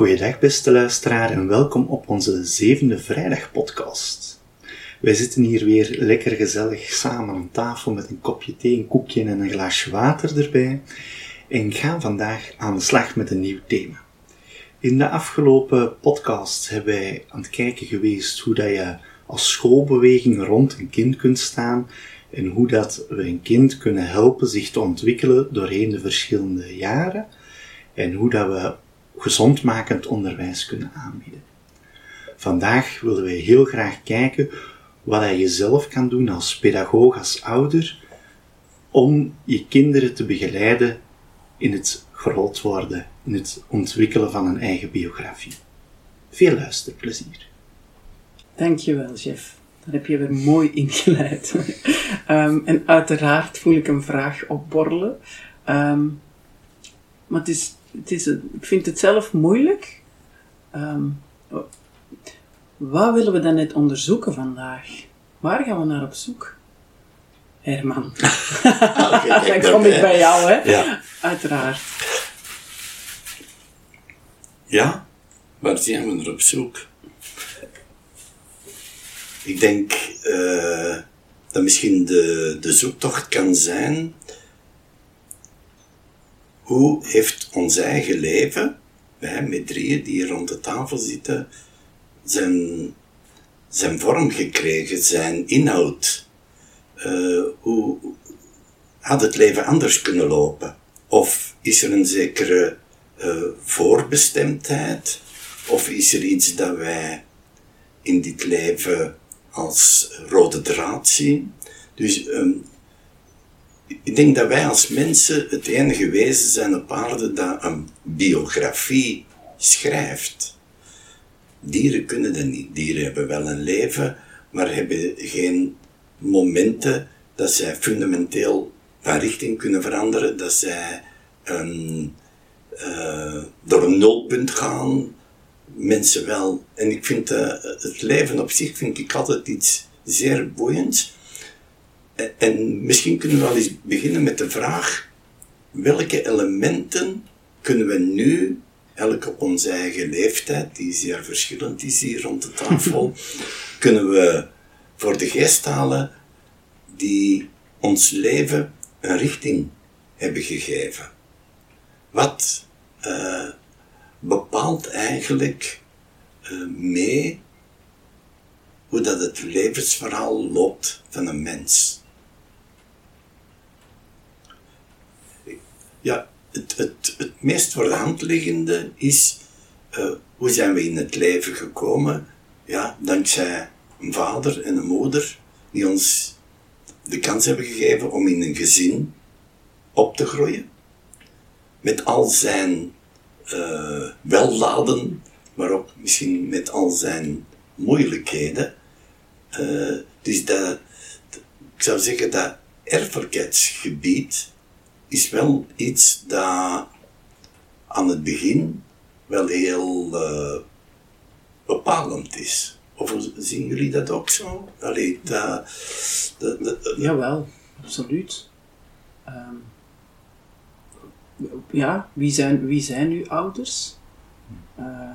Goeiedag beste luisteraar en welkom op onze zevende vrijdagpodcast. Wij zitten hier weer lekker gezellig samen aan tafel met een kopje thee, een koekje en een glaasje water erbij en gaan vandaag aan de slag met een nieuw thema. In de afgelopen podcast hebben wij aan het kijken geweest hoe dat je als schoolbeweging rond een kind kunt staan en hoe dat we een kind kunnen helpen zich te ontwikkelen doorheen de verschillende jaren en hoe dat we gezondmakend onderwijs kunnen aanbieden. Vandaag willen wij heel graag kijken wat je zelf kan doen als pedagoog, als ouder, om je kinderen te begeleiden in het groot worden, in het ontwikkelen van een eigen biografie. Veel luisterplezier. Dankjewel, Jeff. Daar heb je weer mooi ingeleid. um, en uiteraard voel ik een vraag opborrelen. Um, maar het is het is, ik vind het zelf moeilijk. Um, wat willen we dan net onderzoeken vandaag? Waar gaan we naar op zoek? Herman. okay, dan kom ik bij jou, hè? Ja. Uiteraard. Ja, waar zijn we naar op zoek? Ik denk uh, dat misschien de, de zoektocht kan zijn hoe heeft ons eigen leven, wij met drieën die rond de tafel zitten, zijn, zijn vorm gekregen, zijn inhoud? Uh, hoe had het leven anders kunnen lopen? Of is er een zekere uh, voorbestemdheid? Of is er iets dat wij in dit leven als rode draad zien? Dus um, ik denk dat wij als mensen het enige wezen zijn op aarde dat een biografie schrijft. Dieren kunnen dat niet. Dieren hebben wel een leven, maar hebben geen momenten dat zij fundamenteel van richting kunnen veranderen, dat zij uh, door een nulpunt gaan. Mensen wel. En ik vind uh, het leven op zich vind ik altijd iets zeer boeiends. En misschien kunnen we wel eens beginnen met de vraag: welke elementen kunnen we nu, elk op onze eigen leeftijd, die zeer verschillend is hier rond de tafel, kunnen we voor de geest halen die ons leven een richting hebben gegeven? Wat uh, bepaalt eigenlijk uh, mee hoe dat het levensverhaal loopt van een mens? Ja, het, het, het meest voor de hand liggende is uh, hoe zijn we in het leven gekomen? Ja, dankzij een vader en een moeder die ons de kans hebben gegeven om in een gezin op te groeien. Met al zijn uh, welladen, maar ook misschien met al zijn moeilijkheden. Dus dat, ik zou zeggen dat erfelijkheidsgebied is wel iets dat aan het begin wel heel uh, bepalend is. Of zien jullie dat ook zo? Allee, dat, dat, dat, Jawel, absoluut. Um, ja, wie zijn, wie zijn uw ouders? Uh,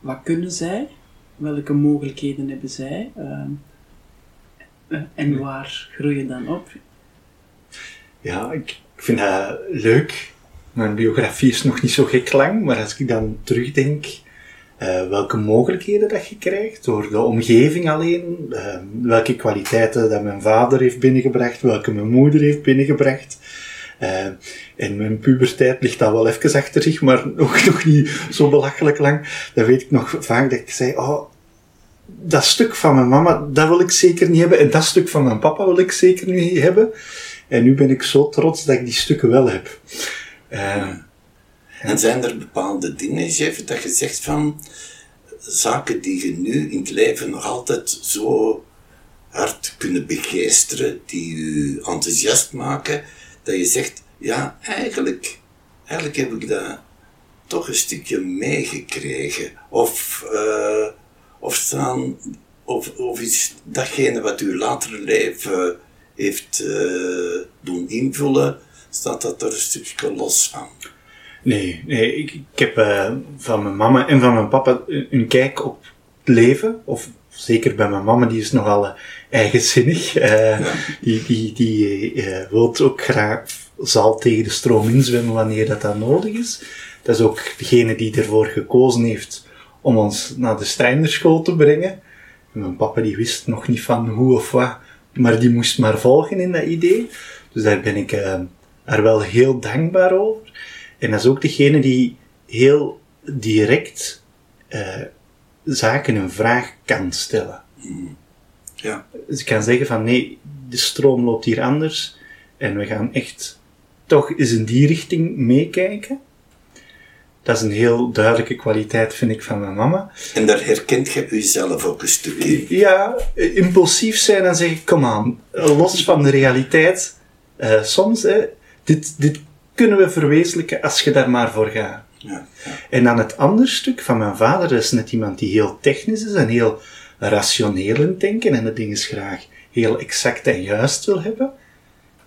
wat kunnen zij? Welke mogelijkheden hebben zij? Uh, en waar groeien dan op? Ja, ik, ik vind dat leuk. Mijn biografie is nog niet zo gek lang, maar als ik dan terugdenk uh, welke mogelijkheden dat je krijgt door de omgeving alleen, uh, welke kwaliteiten dat mijn vader heeft binnengebracht, welke mijn moeder heeft binnengebracht. Uh, in mijn puberteit ligt dat wel even achter zich, maar nog, nog niet zo belachelijk lang. Dan weet ik nog vaak dat ik zei, oh, dat stuk van mijn mama, dat wil ik zeker niet hebben. En dat stuk van mijn papa wil ik zeker niet hebben. En nu ben ik zo trots dat ik die stukken wel heb. Uh, en zijn er bepaalde dingen, Jeff, dat je zegt van zaken die je nu in het leven nog altijd zo hard kunnen begeesteren, die je enthousiast maken, dat je zegt, ja, eigenlijk, eigenlijk heb ik dat toch een stukje meegekregen. Of, uh, of staan, of, of is datgene wat uw latere leven heeft uh, doen invullen, staat dat er een stukje los van. Nee, nee ik, ik heb uh, van mijn mama en van mijn papa een kijk op het leven. Of zeker bij mijn mama, die is nogal uh, eigenzinnig. Uh, ja. Die, die, die wil ook graag, zal tegen de stroom inzwemmen wanneer dat, dat nodig is. Dat is ook degene die ervoor gekozen heeft om ons naar de Steinerschool te brengen. En mijn papa die wist nog niet van hoe of wat, maar die moest maar volgen in dat idee. Dus daar ben ik uh, er wel heel dankbaar over. En dat is ook degene die heel direct uh, zaken een vraag kan stellen. Ja. Dus ik kan zeggen van nee, de stroom loopt hier anders en we gaan echt toch eens in die richting meekijken. Dat is een heel duidelijke kwaliteit, vind ik, van mijn mama. En daar herkent je jezelf ook een stukje Ja, impulsief zijn en zeggen, kom aan, los van de realiteit. Uh, soms, hè, dit, dit kunnen we verwezenlijken als je daar maar voor gaat. Ja, ja. En dan het andere stuk van mijn vader, dat is net iemand die heel technisch is en heel rationeel in denken en de dingen graag heel exact en juist wil hebben.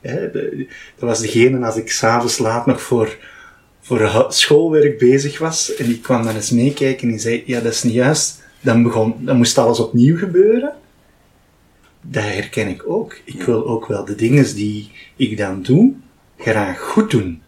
Hè, de, dat was degene als ik s'avonds laat nog voor voor schoolwerk bezig was en die kwam dan eens meekijken en die zei, ja, dat is niet juist. Dan, begon, dan moest alles opnieuw gebeuren. Dat herken ik ook. Ik wil ook wel de dingen die ik dan doe, graag goed doen.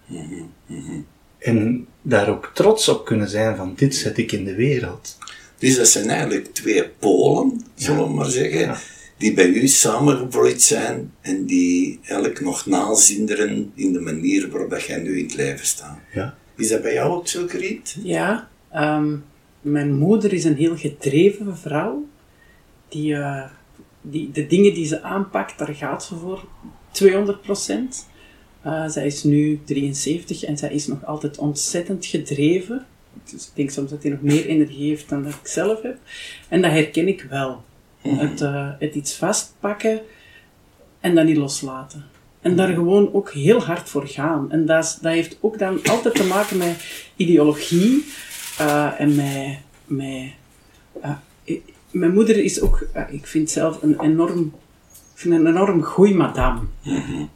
En daar ook trots op kunnen zijn van, dit zet ik in de wereld. Dus dat zijn eigenlijk twee polen, zullen we maar zeggen. Ja die bij u samengevloeid zijn en die eigenlijk nog nazinderen in de manier waarop dat jij nu in het leven staat. Ja. Is dat bij jou ook zo, Griet? Ja. Um, mijn moeder is een heel gedreven vrouw. Die, uh, die, de dingen die ze aanpakt, daar gaat ze voor 200 procent. Uh, zij is nu 73 en zij is nog altijd ontzettend gedreven. Dus ik denk soms dat hij nog meer energie heeft dan dat ik zelf heb. En dat herken ik wel. Het, uh, het iets vastpakken en dan niet loslaten. En daar gewoon ook heel hard voor gaan. En dat, dat heeft ook dan altijd te maken met ideologie uh, en met. met uh, mijn moeder is ook, ik vind zelf een enorm, ik vind een enorm goeie madame.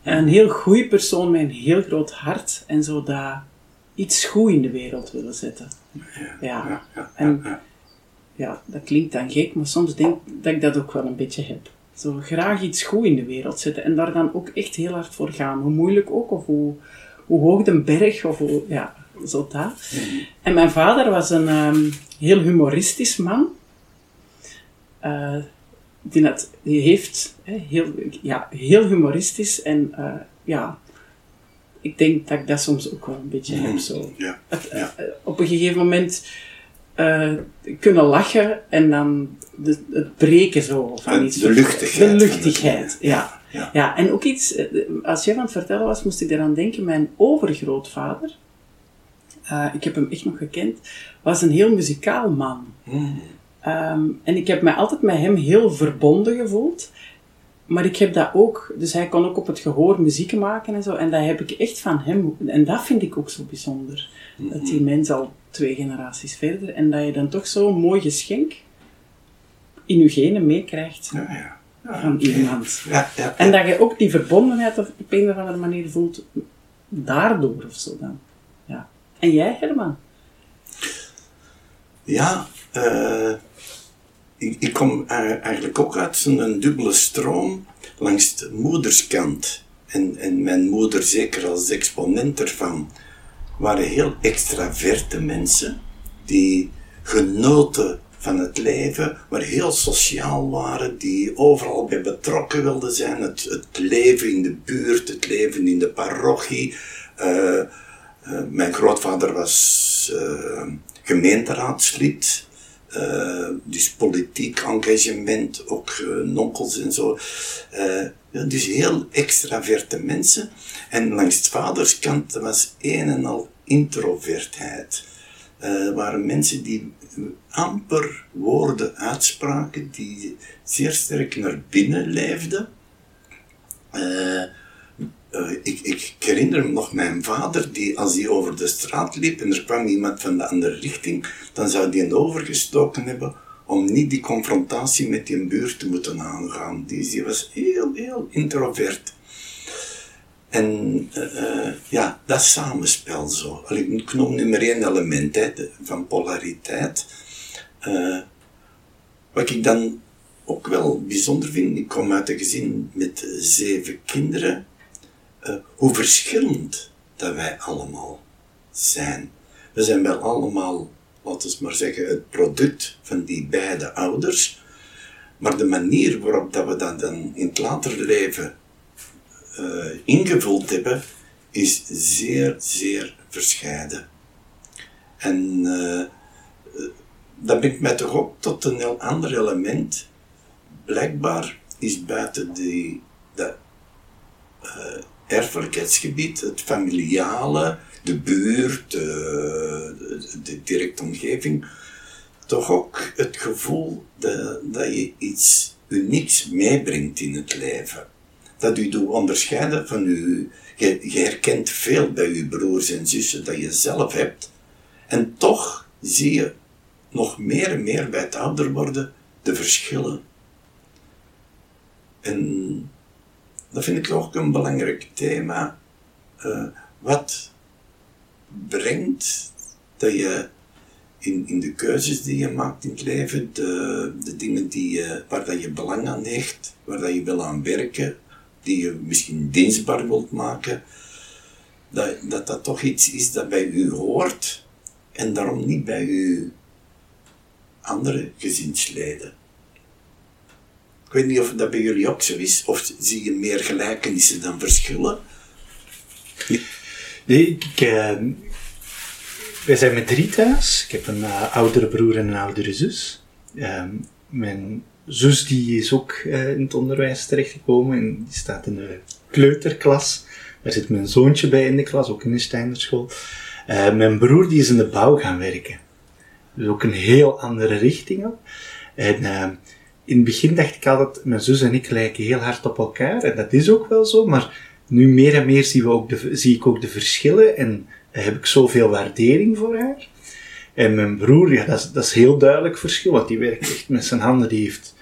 Een heel goeie persoon met een heel groot hart en zo dat iets goed in de wereld willen zetten. Ja. ja. En ja, dat klinkt dan gek, maar soms denk ik dat ik dat ook wel een beetje heb. Zo graag iets goed in de wereld zetten en daar dan ook echt heel hard voor gaan. Hoe moeilijk ook, of hoe, hoe hoog de berg, of hoe, ja, zo dat. En mijn vader was een um, heel humoristisch man. Uh, die, dat, die heeft heel, ja, heel humoristisch en uh, ja, ik denk dat ik dat soms ook wel een beetje heb. Zo. Ja. Het, uh, op een gegeven moment uh, kunnen lachen en dan de, het breken zo van iets. De luchtigheid. De luchtigheid, ja. ja. ja. en ook iets, eh, als jij aan het vertellen was, moest ik eraan denken, mijn overgrootvader, uh, ik heb hem echt nog gekend, was een heel muzikaal man. Mm. Um, en ik heb mij altijd met hem heel verbonden gevoeld. Maar ik heb dat ook, dus hij kon ook op het gehoor muziek maken en zo. En dat heb ik echt van hem, en dat vind ik ook zo bijzonder. Dat die mens al twee generaties verder. En dat je dan toch zo'n mooi geschenk in je genen meekrijgt ja, ja. Ja, van iemand. En dat je ook die verbondenheid op een of andere manier voelt daardoor of zo dan. Ja. En jij, Herman? Ja, uh, ik, ik, kom eigenlijk ook uit zo'n dubbele stroom langs de moederskant. En, en mijn moeder zeker als exponent ervan waren heel extraverte mensen die genoten van het leven, maar heel sociaal waren, die overal bij betrokken wilden zijn. Het, het leven in de buurt, het leven in de parochie. Uh, uh, mijn grootvader was uh, gemeenteraadslid. Dus politiek engagement, ook nonkels en zo. Ja, dus heel extraverte mensen. En langs de vaderskant was een en al introvertheid. Uh, waren mensen die amper woorden uitspraken, die zeer sterk naar binnen leefden. Uh, ik, ik, herinner me nog mijn vader, die als hij over de straat liep en er kwam iemand van de andere richting, dan zou die een overgestoken hebben om niet die confrontatie met die buurt te moeten aangaan. Die, die was heel, heel introvert. En uh, ja, dat samenspel zo. Ik noem nu maar één element hè, van polariteit. Uh, wat ik dan ook wel bijzonder vind, ik kom uit een gezin met zeven kinderen, uh, hoe verschillend dat wij allemaal zijn. We zijn wel allemaal, laten we maar zeggen, het product van die beide ouders. Maar de manier waarop dat we dat dan in het later leven uh, ingevuld hebben, is zeer, zeer verscheiden. En uh, dat brengt mij toch ook tot een heel ander element. Blijkbaar is buiten die, uh, erfelijkheidsgebied, het familiale, de buurt, de, de directe omgeving, toch ook het gevoel dat, dat je iets unieks meebrengt in het leven. Dat u doet onderscheiden van u. Je, je herkent veel bij uw broers en zussen dat je zelf hebt. En toch zie je nog meer en meer bij het ouder worden de verschillen. En dat vind ik ook een belangrijk thema. Uh, wat brengt dat je in, in de keuzes die je maakt in het leven, de, de dingen die waar dat je belang aan hecht, waar dat je wil aan werken, die je misschien dienstbaar wilt maken, dat, dat dat toch iets is dat bij u hoort en daarom niet bij uw andere gezinsleden. Ik weet niet of dat bij jullie ook zo is, of zie je meer gelijkenissen dan verschillen? Nee, ik, uh, wij zijn met drie thuis. Ik heb een uh, oudere broer en een oudere zus. Uh, mijn zus die is ook uh, in het onderwijs terechtgekomen en die staat in de kleuterklas. Daar zit mijn zoontje bij in de klas, ook in de Steinerschool. mijn broer die is in de bouw gaan werken. Dus ook een heel andere richting op. En in het begin dacht ik altijd, mijn zus en ik lijken heel hard op elkaar. En dat is ook wel zo, maar nu meer en meer we ook de, zie ik ook de verschillen en heb ik zoveel waardering voor haar. En mijn broer, ja, dat is, dat is heel duidelijk verschil, want die werkt echt met zijn handen, die heeft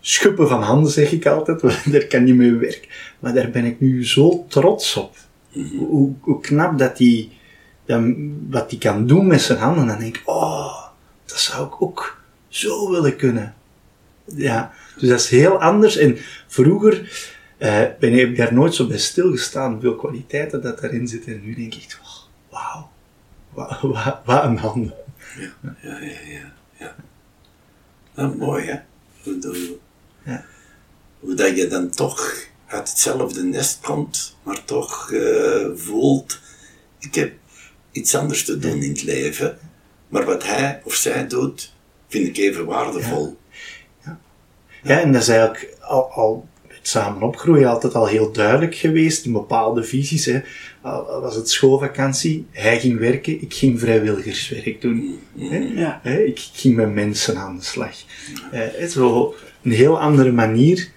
schuppen van handen, zeg ik altijd, daar kan niet mee werken. Maar daar ben ik nu zo trots op. Hoe, hoe knap dat hij, wat hij kan doen met zijn handen, dan denk ik, oh, dat zou ik ook zo willen kunnen. Ja, dus dat is heel anders. En vroeger uh, ben ik daar nooit zo bij stilgestaan, hoeveel kwaliteiten dat daarin zitten. En nu denk ik, oh, wauw, wat, een handen. Ja, ja, ja, ja. ja. Nou, mooi hè. Hoe, hoe, ja. hoe dat je dan toch uit hetzelfde nest komt, maar toch uh, voelt, ik heb iets anders te doen in het leven. Maar wat hij of zij doet, vind ik even waardevol. Ja, en dat is eigenlijk al, al samen opgroeien altijd al heel duidelijk geweest, in bepaalde visies. Hè. Al was het schoolvakantie, hij ging werken, ik ging vrijwilligerswerk doen. Hè. Ja. Ik ging met mensen aan de slag. Eh, zo een heel andere manier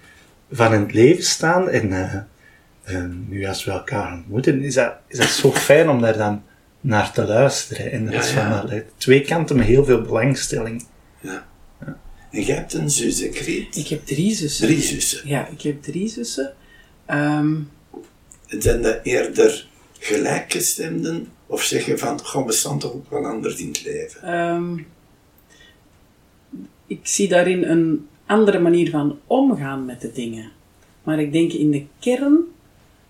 van het leven staan. En uh, nu als we elkaar ontmoeten, is dat, is dat zo fijn om daar dan naar te luisteren. En dat is van twee kanten met heel veel belangstelling. Ja. En jij hebt een zus? Ik heb drie zussen. Drie zussen? Ja, ik heb drie zussen. Um... Zijn dat eerder gelijkgestemden? Of zeg je van, goh, we staan toch ook wel anders in het leven? Um, ik zie daarin een andere manier van omgaan met de dingen. Maar ik denk in de kern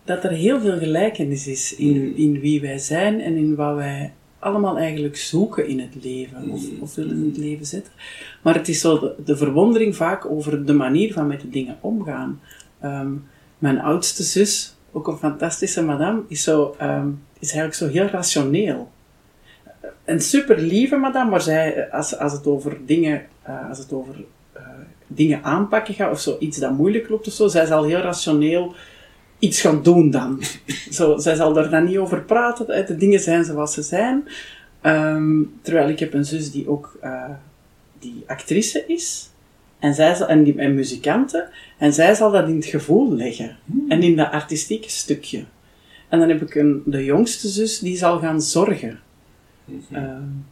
dat er heel veel gelijkenis is in, hmm. in wie wij zijn en in wat wij allemaal eigenlijk zoeken in het leven of, mm. of willen in het leven zetten. Maar het is zo de, verwondering vaak over de manier van met de dingen omgaan. Ehm, mijn oudste zus, ook een fantastische madame, is, zo, um, is eigenlijk zo heel rationeel. Een super lieve madame, maar zij, als, als het over dingen, uh, als het over uh, dingen aanpakken gaat of zo, iets dat moeilijk loopt of zo, zij is al heel rationeel iets gaan doen dan. Zo, zij zal daar dan niet over praten. De dingen zijn zoals ze zijn. Um, terwijl ik heb een zus die ook uh, die actrice is. En, zij zal, en, die, en muzikante. En zij zal dat in het gevoel leggen. Hmm. En in dat artistieke stukje. En dan heb ik een, de jongste zus die zal gaan zorgen. Uh,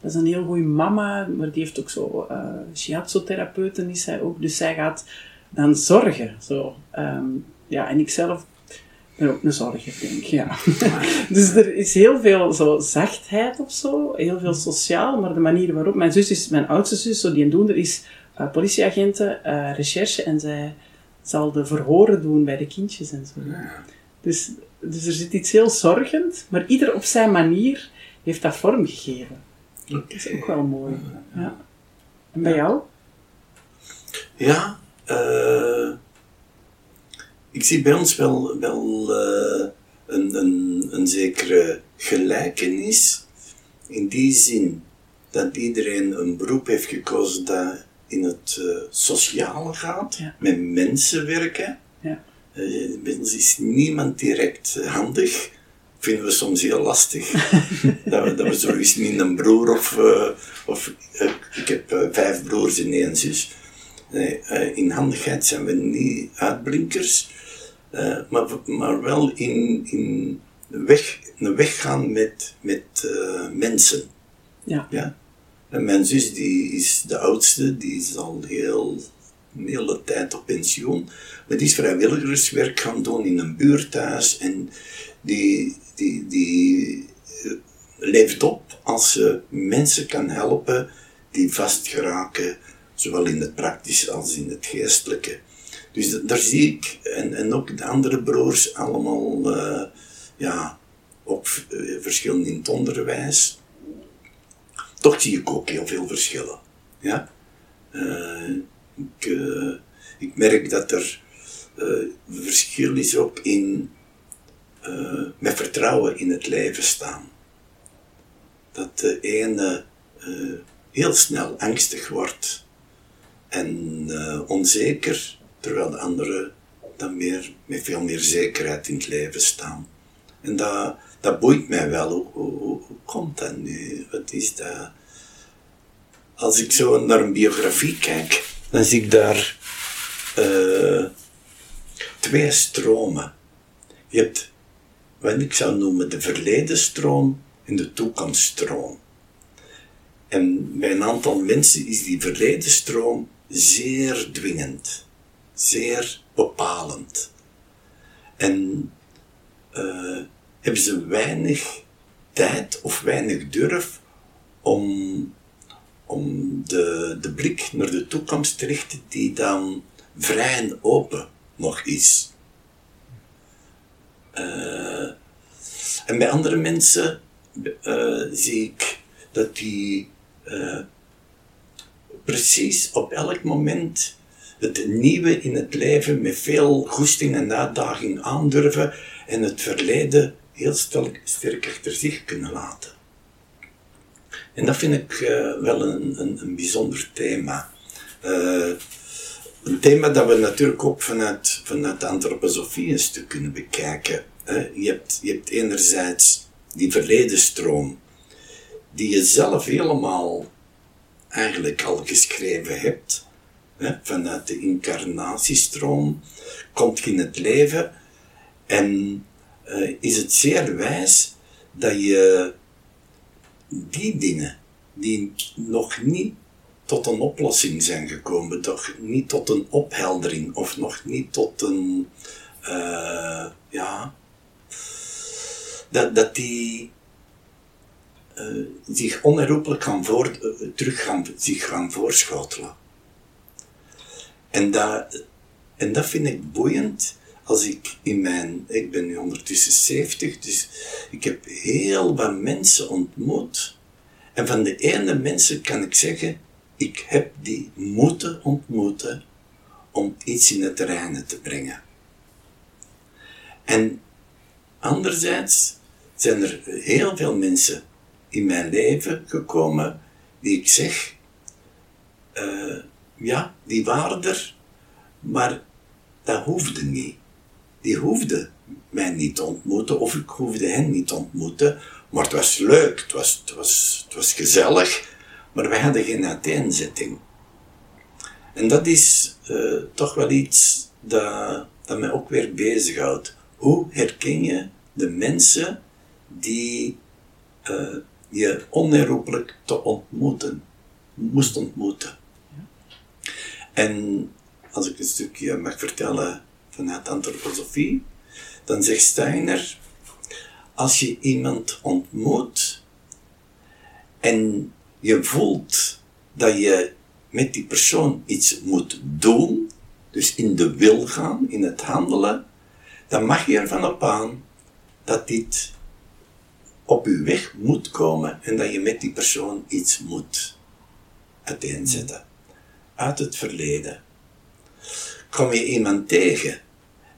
dat is een heel goede mama, maar die heeft ook zo uh, shiatsu-therapeuten is zij ook. Dus zij gaat dan zorgen. Zo. Um, ja, en ik zelf ben ook een zorger, denk ik, ja. dus er is heel veel zo zachtheid of zo, heel veel sociaal, maar de manier waarop... Mijn zus is, mijn oudste zus, zo die een doender, is uh, politieagenten, uh, recherche, en zij zal de verhoren doen bij de kindjes en zo. Dus, dus er zit iets heel zorgend, maar ieder op zijn manier heeft dat vorm gegeven. Dat is ook wel mooi. Ja. En bij jou? Ja, uh, ik zie bij ons wel, wel uh, een, een, een zekere gelijkenis. In die zin dat iedereen een beroep heeft gekozen dat in het uh, sociale gaat, ja. met mensen werken. Ja. bij ons is niemand direct handig vinden we soms heel lastig. dat, we, dat we zo eens niet een broer of, uh, of ik heb vijf broers en één zus. Nee, in handigheid zijn we niet uitblinkers, maar, maar wel in, in weg, een weg gaan met, met mensen. Ja. ja. En mijn zus die is de oudste, die is al heel een hele tijd op pensioen. Maar die is vrijwilligerswerk gaan doen in een buurthuis. En die, die, die eh, leeft op als ze mensen kan helpen die vastgeraken, zowel in het praktische als in het geestelijke. Dus daar zie ik, en, en ook de andere broers, allemaal uh, ja, op uh, in het onderwijs. Toch zie ik ook heel veel verschillen. Ja? Uh, ik, ik merk dat er verschil is ook in met vertrouwen in het leven staan. Dat de ene heel snel angstig wordt en onzeker, terwijl de andere dan meer, met veel meer zekerheid in het leven staan. En dat, dat boeit mij wel. Hoe, hoe, hoe, komt dat nu? Wat is dat? Als ik zo naar een biografie kijk, dan zie ik daar twee stromen. Je hebt wat ik zou noemen de verledenstroom en de toekomststroom. En bij een aantal mensen is die verledenstroom zeer dwingend, zeer bepalend. En uh, hebben ze weinig tijd of weinig durf om, om de, de blik naar de toekomst te richten, die dan vrij en open nog is. Uh, en bij andere mensen uh, zie ik dat die precies op elk moment het nieuwe in het leven met veel goesting en uitdaging aandurven en het verleden heel sterk, sterk achter zich kunnen laten. En dat vind ik uh, wel een, een, een, bijzonder thema. een thema dat we natuurlijk ook vanuit, vanuit de antroposofie een stuk kunnen bekijken je, hebt, je hebt enerzijds die verledenstroom, die je zelf helemaal eigenlijk al geschreven hebt. Vanuit de incarnatiestroom komt je in het leven en uh, is het zeer wijs dat je die dingen die nog niet tot een oplossing zijn gekomen, toch niet tot een opheldering of nog niet tot een, uh, ja, dat, dat die uh, zich onherroepelijk gaan voor, terug gaan, zich gaan voorschotelen. En dat, en dat vind ik boeiend als ik in mijn, ik ben nu ondertussen 70, dus ik heb heel wat mensen ontmoet. En van de ene mensen kan ik zeggen, ik heb die moeten ontmoeten om iets in het reine te brengen. En anderzijds zijn er heel veel mensen in mijn leven gekomen die ik zeg, uh, ja, die waren er, maar dat hoefde niet. Die hoefden mij niet te ontmoeten, of ik hoefde hen niet te ontmoeten, maar het was leuk, het was, het was, het was gezellig, maar wij hadden geen uiteenzetting. En dat is uh, toch wel iets dat, dat mij ook weer bezighoudt. Hoe herken je de mensen die uh, je onherroepelijk te ontmoeten, moest ontmoeten. En als ik een stukje mag vertellen vanuit antroposofie, dan zegt Steiner, als je iemand ontmoet en je voelt dat je met die persoon iets moet doen, dus in de wil gaan, in het handelen, dan mag je ervan op aan dat dit op je weg moet komen en dat je met die persoon iets moet uiteenzetten. Uit het verleden. Kom je iemand tegen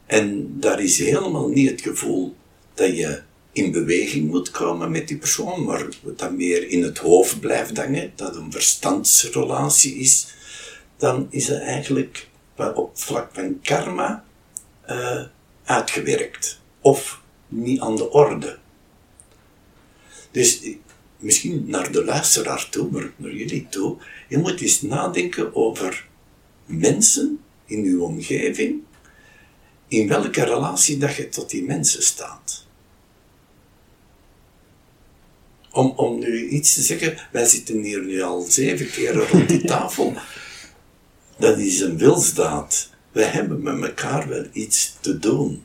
en daar is helemaal niet het gevoel dat je in beweging moet komen met die persoon, maar dat meer in het hoofd blijft hangen, dat een verstandsrelatie is, dan is het eigenlijk op vlak van karma uh, uitgewerkt. Of niet aan de orde. Dus misschien naar de luisteraar toe, maar naar jullie toe, je moet eens nadenken over mensen in uw omgeving, in welke relatie dat je tot die mensen staat. Om, om nu iets te zeggen, wij zitten hier nu al zeven keer rond die tafel. Dat is een wilsdaad. Wij hebben met elkaar wel iets te doen.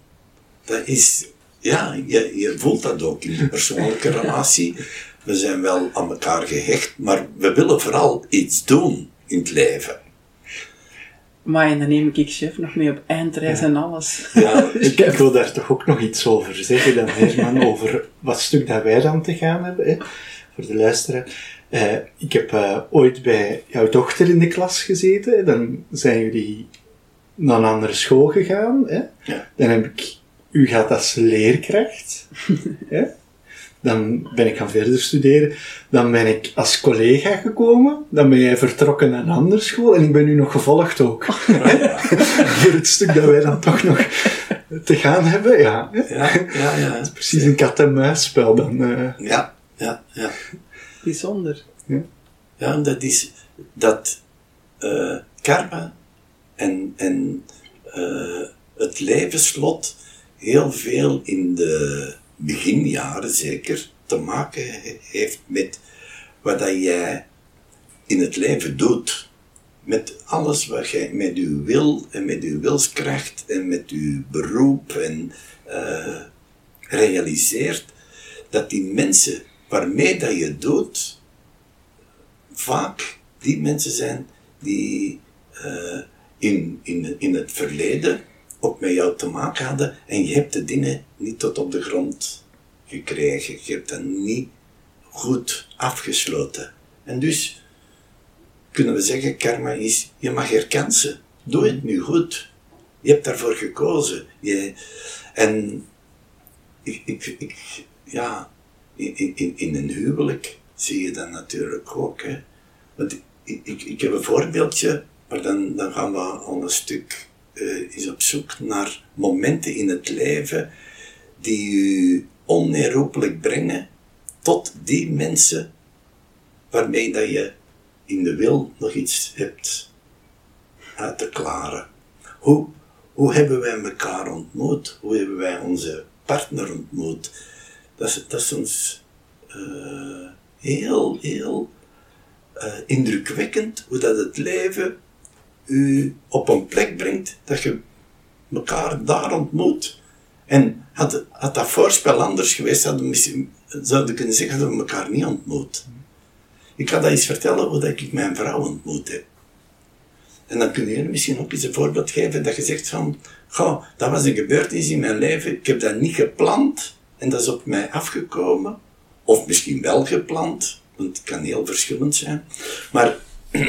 Dat is, ja, je, je voelt dat ook in de persoonlijke relatie. We zijn wel aan elkaar gehecht, maar we willen vooral iets doen in het leven. Maar en dan neem ik chef nog mee op eindreis en alles. Ja, ik, ik, wil daar toch ook nog iets over zeggen, dan Herman, over wat stuk dat wij dan te gaan hebben, hè, voor de luisteraar. Uh, ik heb uh, ooit bij jouw dochter in de klas gezeten, dan zijn jullie naar een andere school gegaan. Hè? Ja. Dan heb ik u gehad als leerkracht. hè? Dan ben ik gaan verder studeren. Dan ben ik als collega gekomen. Dan ben jij vertrokken naar een andere school. En ik ben u nog gevolgd ook. Voor het stuk dat wij dan toch nog te gaan hebben. Ja, ja, ja. ja. Het is precies een kat-en-muisspel dan. Uh... Ja, ja, ja. Bijzonder. Ja, ja dat is dat uh, karma en, en uh, het levenslot heel veel in de beginjaren zeker te maken heeft met wat dat jij in het leven doet. Met alles wat jij met je wil en met je wilskracht en met je beroep en uh, realiseert, dat die mensen waarmee dat je doet, vaak die mensen zijn die uh, in, in, in het verleden ook met jou te maken hadden en je hebt de dingen niet tot op de grond gekregen. Je hebt dat niet goed afgesloten. En dus kunnen we zeggen, karma is, je mag herkansen. Doe het nu goed. Je hebt daarvoor gekozen. En ik, ik, ja, in, in, in een huwelijk zie je dat natuurlijk ook. Hè. Want ik, ik, ik heb een voorbeeldje, maar dan, dan gaan we al een stuk uh, is op zoek naar momenten in het leven die u onherroepelijk brengen tot die mensen waarmee dat je in de wil nog iets hebt uit te klaren. Hoe, hoe hebben wij elkaar ontmoet? Hoe hebben wij onze partner ontmoet? Dat is, dat ons uh, heel, heel uh, indrukwekkend hoe dat het leven u op een plek brengt dat je elkaar daar ontmoet. En had, had dat voorspel anders geweest, zouden we zouden kunnen zeggen dat we elkaar niet ontmoet. Ik ga dat eens vertellen hoe ik mijn vrouw ontmoet heb. En dan kun je misschien ook eens een voorbeeld geven dat je zegt van, goh, dat was een gebeurtenis in mijn leven, ik heb dat niet gepland en dat is op mij afgekomen. Of misschien wel gepland, want het kan heel verschillend zijn. Maar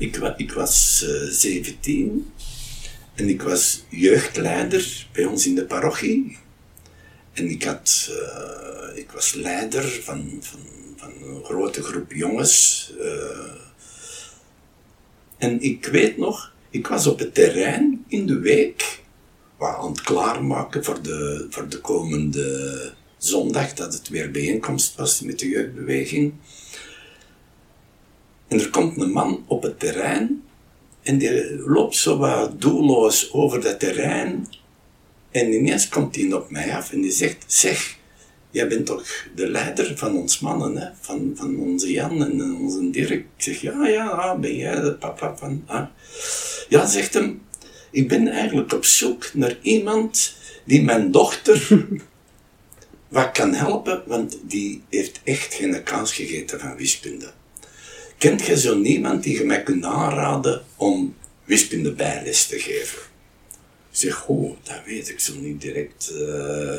ik, ik was uh, eh, 17 en ik was jeugdleider bij ons in de parochie. En ik, had, uh, ik was leider van, van, van een grote groep jongens. Uh, en ik weet nog, ik was op het terrein in de week, aan het klaarmaken voor de, voor de komende zondag, dat het weer bijeenkomst was met de jeugdbeweging. En er komt een man op het terrein en die loopt zo wat doelloos over dat terrein. En ineens komt hij op mij af en die zegt, zeg, jij bent toch de leider van ons mannen, hè? Van, van onze Jan en onze Dirk. Ik zeg, ja, ja, ah, ben jij de papa van... Ah. Ja, zegt hem, ik ben eigenlijk op zoek naar iemand die mijn dochter wat kan helpen, want die heeft echt geen kans gegeten van wiskunde. Kent je zo niemand die je mij kunt aanraden om wiskunde bijles te geven? Ik zeg, oh, dat weet ik zo niet direct. Uh,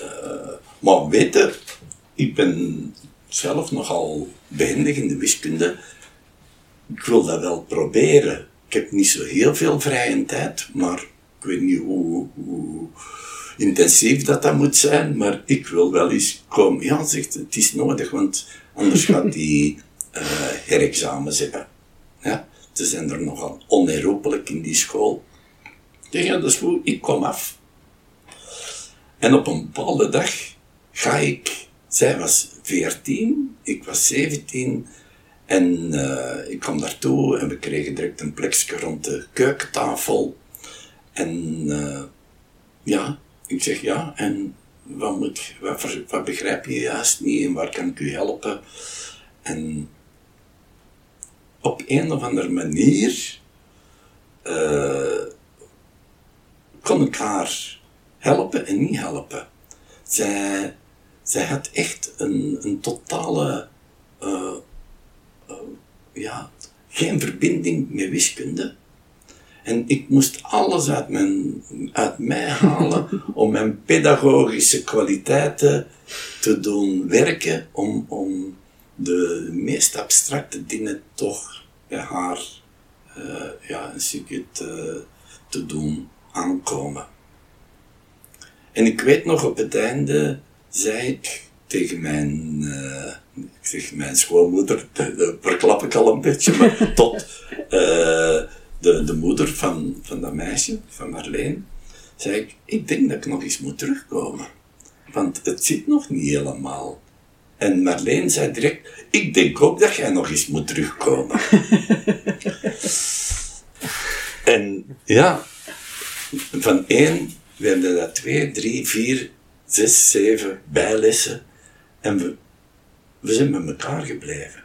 uh, maar weten, ik ben zelf nogal behendig in de wiskunde. Ik wil dat wel proberen. Ik heb niet zo heel veel vrije tijd, maar ik weet niet hoe, hoe intensief dat dat moet zijn, maar ik wil wel eens komen. Ja, zegt het is nodig, want anders gaat die uh, herexamens hebben. Ja, ze zijn er nogal onherroepelijk in die school. Dat is goed, ik kom af. En op een bepaalde dag ga ik, zij was 14, ik was 17, en uh, ik kwam daartoe en we kregen direct een plekje rond de keukentafel. En uh, ja, ik zeg ja, en wat, wat, wat begrijp je juist niet en waar kan ik u helpen? En op een of andere manier uh, kon ik haar helpen en niet helpen. Zij, zij had echt een, een totale, uh, uh, ja, geen verbinding met wiskunde. En ik moest alles uit, mijn, uit mij halen om mijn pedagogische kwaliteiten te doen werken, om, om de meest abstracte dingen toch bij haar uh, ja, een stukje te, doen aankomen. En ik weet nog, op het einde zei ik tegen mijn, uh, ik zeg mijn schoonmoeder, daar verklap ik al een beetje, maar tot uh, de, de moeder van, van dat meisje, van Marleen, zei ik, ik denk dat ik nog eens moet terugkomen. Want het zit nog niet helemaal. En Marleen zei direct, ik denk ook dat jij nog eens moet terugkomen. en ja, van één werden dat twee, drie, vier, zes, zeven bijlessen. En we, we zijn met elkaar gebleven.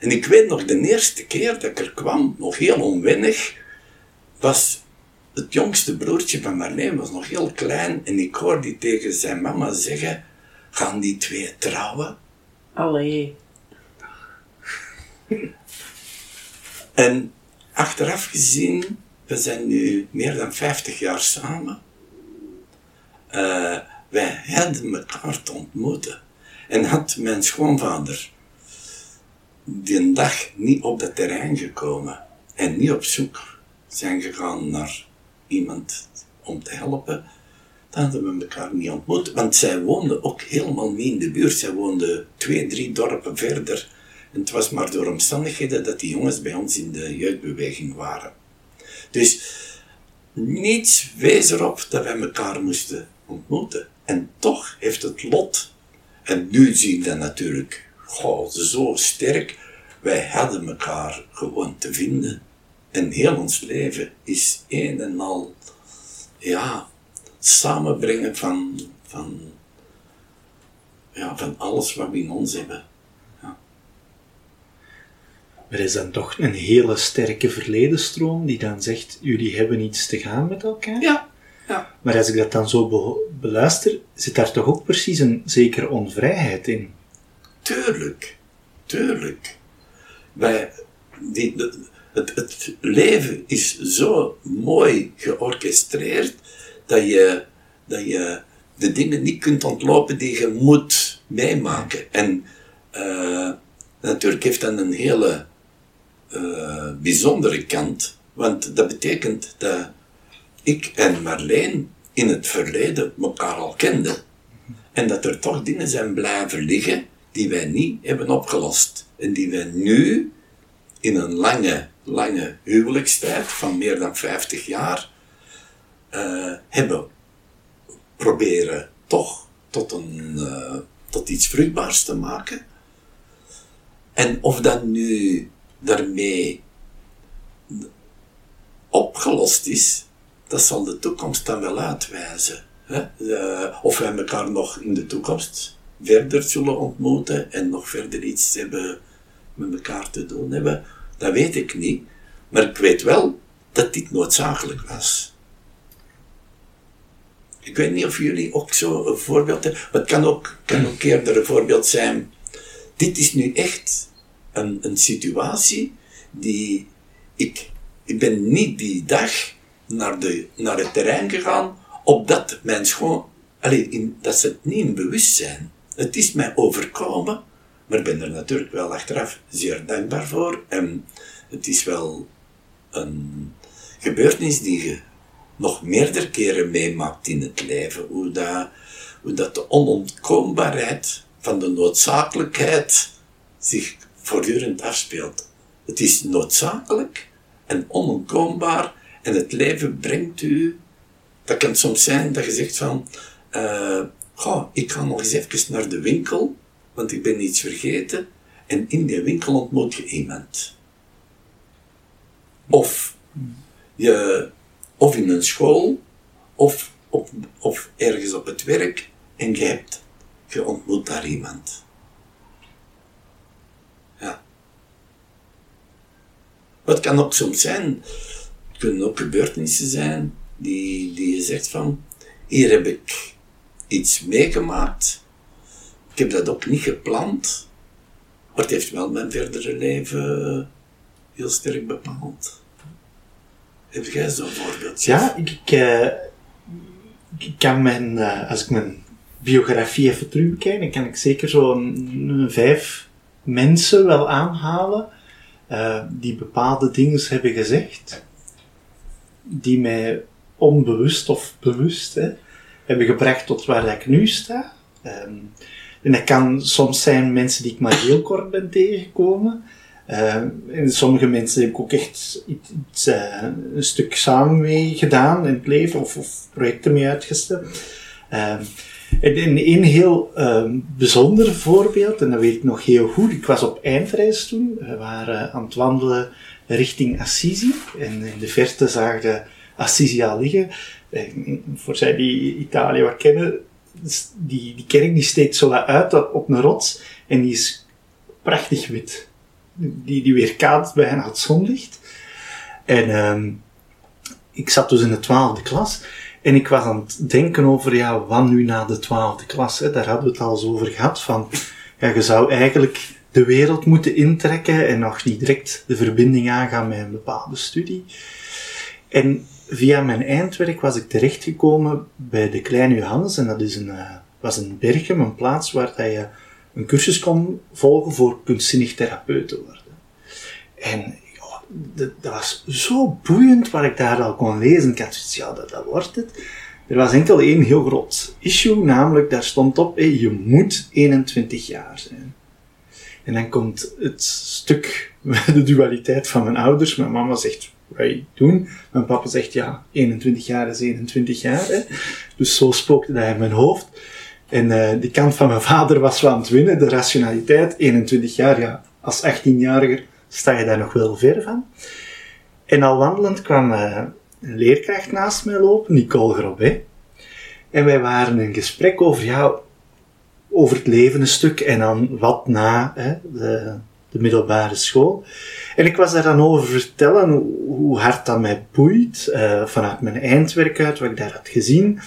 En ik weet nog, de eerste keer dat ik er kwam, nog heel onwennig, was het jongste broertje van Marleen, was nog heel klein, en ik hoorde die tegen zijn mama zeggen, gaan die twee trouwen? Allee. En achteraf gezien, we zijn nu meer dan 50 jaar samen. Uh, wij hadden elkaar te ontmoeten. En had mijn schoonvader die dag niet op dat terrein gekomen en niet op zoek zijn gegaan naar iemand om te helpen, dan hadden we elkaar niet ontmoet. Want zij woonden ook helemaal niet in de buurt. Zij woonden twee, drie dorpen verder. En het was maar door omstandigheden dat die jongens bij ons in de jeugdbeweging waren. Dus niets wees erop dat wij elkaar moesten ontmoeten. En toch heeft het lot, en nu zie ik dat natuurlijk goh, zo sterk. Wij hadden elkaar gewoon te vinden. En heel ons leven is een en al, ja, samenbrengen van, van, ja, van alles wat we in ons hebben. Ja. Er is dan toch een hele sterke verledenstroom die dan zegt, jullie hebben iets te gaan met elkaar? Ja. ja. Maar als ik dat dan zo beluister, zit daar toch ook precies een zekere onvrijheid in? Tuurlijk, tuurlijk. Wij, die, het, het leven is zo mooi georchestreerd dat je, dat je de dingen niet kunt ontlopen die je moet meemaken. En uh, natuurlijk heeft dat een hele uh, bijzondere kant, want dat betekent dat ik en Marleen in het verleden elkaar al kenden. En dat er toch dingen zijn blijven liggen die wij niet hebben opgelost. En die wij nu, in een lange, lange huwelijkstijd van meer dan 50 jaar, uh, hebben proberen toch tot, een, uh, tot iets vruchtbaars te maken. En of dat nu daarmee opgelost is, dat zal de toekomst dan wel uitwijzen. Hè? Uh, of wij elkaar nog in de toekomst verder zullen ontmoeten en nog verder iets hebben met elkaar te doen hebben, dat weet ik niet. Maar ik weet wel dat dit noodzakelijk was. Ik weet niet of jullie ook zo een voorbeeld hebben, maar het kan ook, kan ook eerder een voorbeeld zijn. Dit is nu echt een, een situatie die ik, ik ben niet die dag naar, de, naar het terrein gegaan, opdat mijn schoon, alleen in, dat ze het niet in bewustzijn. Het is mij overkomen, maar ik ben er natuurlijk wel achteraf zeer dankbaar voor. En het is wel een gebeurtenis die je nog meerdere keren meemaakt in het leven. Hoe dat, hoe dat de onontkoombaarheid van de noodzakelijkheid zich voortdurend afspeelt. Het is noodzakelijk en onontkoombaar en het leven brengt u. Dat kan soms zijn dat je zegt van, uh, ik ga nog eens even naar de winkel, want ik ben iets vergeten. En in die winkel ontmoet je iemand. Of, je, of in een school, of, of, ergens op het werk, en je, hebt, je ontmoet daar iemand. Ja. Wat kan ook soms zijn, het kunnen ook gebeurtenissen zijn, die, die je zegt van, hier heb ik iets meegemaakt, ik heb dat ook niet gepland, maar het heeft wel mijn verdere leven heel sterk bepaald. Heb jij zo'n voorbeeld? Ja, ik, ik, uh, ik kan mijn, uh, als ik mijn biografie even terugkijk, dan kan ik zeker zo'n vijf mensen wel aanhalen uh, die bepaalde dingen hebben gezegd, die mij onbewust of bewust hè, hebben gebracht tot waar ik nu sta. Um, en dat kan soms zijn mensen die ik maar heel kort ben tegengekomen. Uh, en sommige mensen heb ik ook echt iets, uh, een stuk samen mee gedaan in het leven of, of projecten mee uitgesteld. Uh, en een heel bijzonder voorbeeld, en dat weet ik nog heel goed, ik was op eindreis toen, we waren aan het wandelen richting Assisi en in de verte zagen Assisi al liggen. En voor zij die Italië wat kennen, die, die kerk die steekt zo uit op een rots en die is prachtig wit. Die, die weerkaatst bijna het zonlicht. En um, ik zat dus in de twaalfde klas en ik was aan het denken over, ja, wat nu na de twaalfde klas? Hè? Daar hadden we het al eens over gehad, van, ja, je zou eigenlijk de wereld moeten intrekken en nog niet direct de verbinding aangaan met een bepaalde studie. En via mijn eindwerk was ik terechtgekomen bij de Kleine Johannes. En dat is een, uh, was een Berchem, een plaats waar dat je een cursus kon volgen voor kunstzinnig therapeut te worden. En oh, dat, was zo boeiend wat ik daar al kon lezen. Ik had zoiets, ja, dat, dat wordt het. Er was enkel één heel groot issue, namelijk daar stond op, je moet 21 jaar zijn. En dan komt het stuk, de dualiteit van mijn ouders. Mijn mama zegt, wij doen. Mijn papa zegt, ja, 21 jaar is 21 jaar. Dus zo spookte dat in mijn hoofd. En uh, die kant van mijn vader was wel aan het winnen, de rationaliteit. 21 jaar, ja, als 18-jariger sta je daar nog wel ver van. En al wandelend kwam uh, een leerkracht naast mij lopen, Nicole Grobet. En wij waren in gesprek over, ja, over het leven een stuk en dan wat na hè, de, de middelbare school. En ik was daar dan over vertellen hoe hard dat mij boeit, uh, vanuit mijn eindwerk uit, wat ik daar had gezien.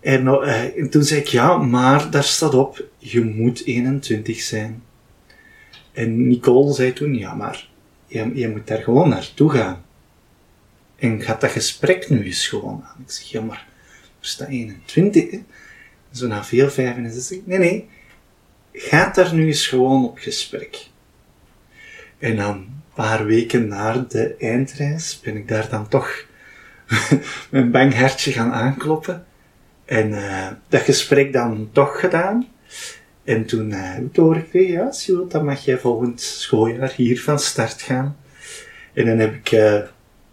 En, uh, en, toen zei ik, ja, maar daar staat op, je moet 21 zijn. En Nicole zei toen, ja, maar je, je moet daar gewoon naartoe gaan. En gaat dat gesprek nu eens gewoon aan. Ik zeg, ja, maar er staat 21, hè? Zo na veel 65. Nee, nee. Ga daar nu eens gewoon op gesprek. En dan een paar weken na de eindreis ben ik daar dan toch mijn bang hartje gaan aankloppen. En uh, dat gesprek dan toch gedaan. En toen heb ik doorgekregen, ja, dan mag jij volgend schooljaar hier van start gaan. En dan heb ik uh,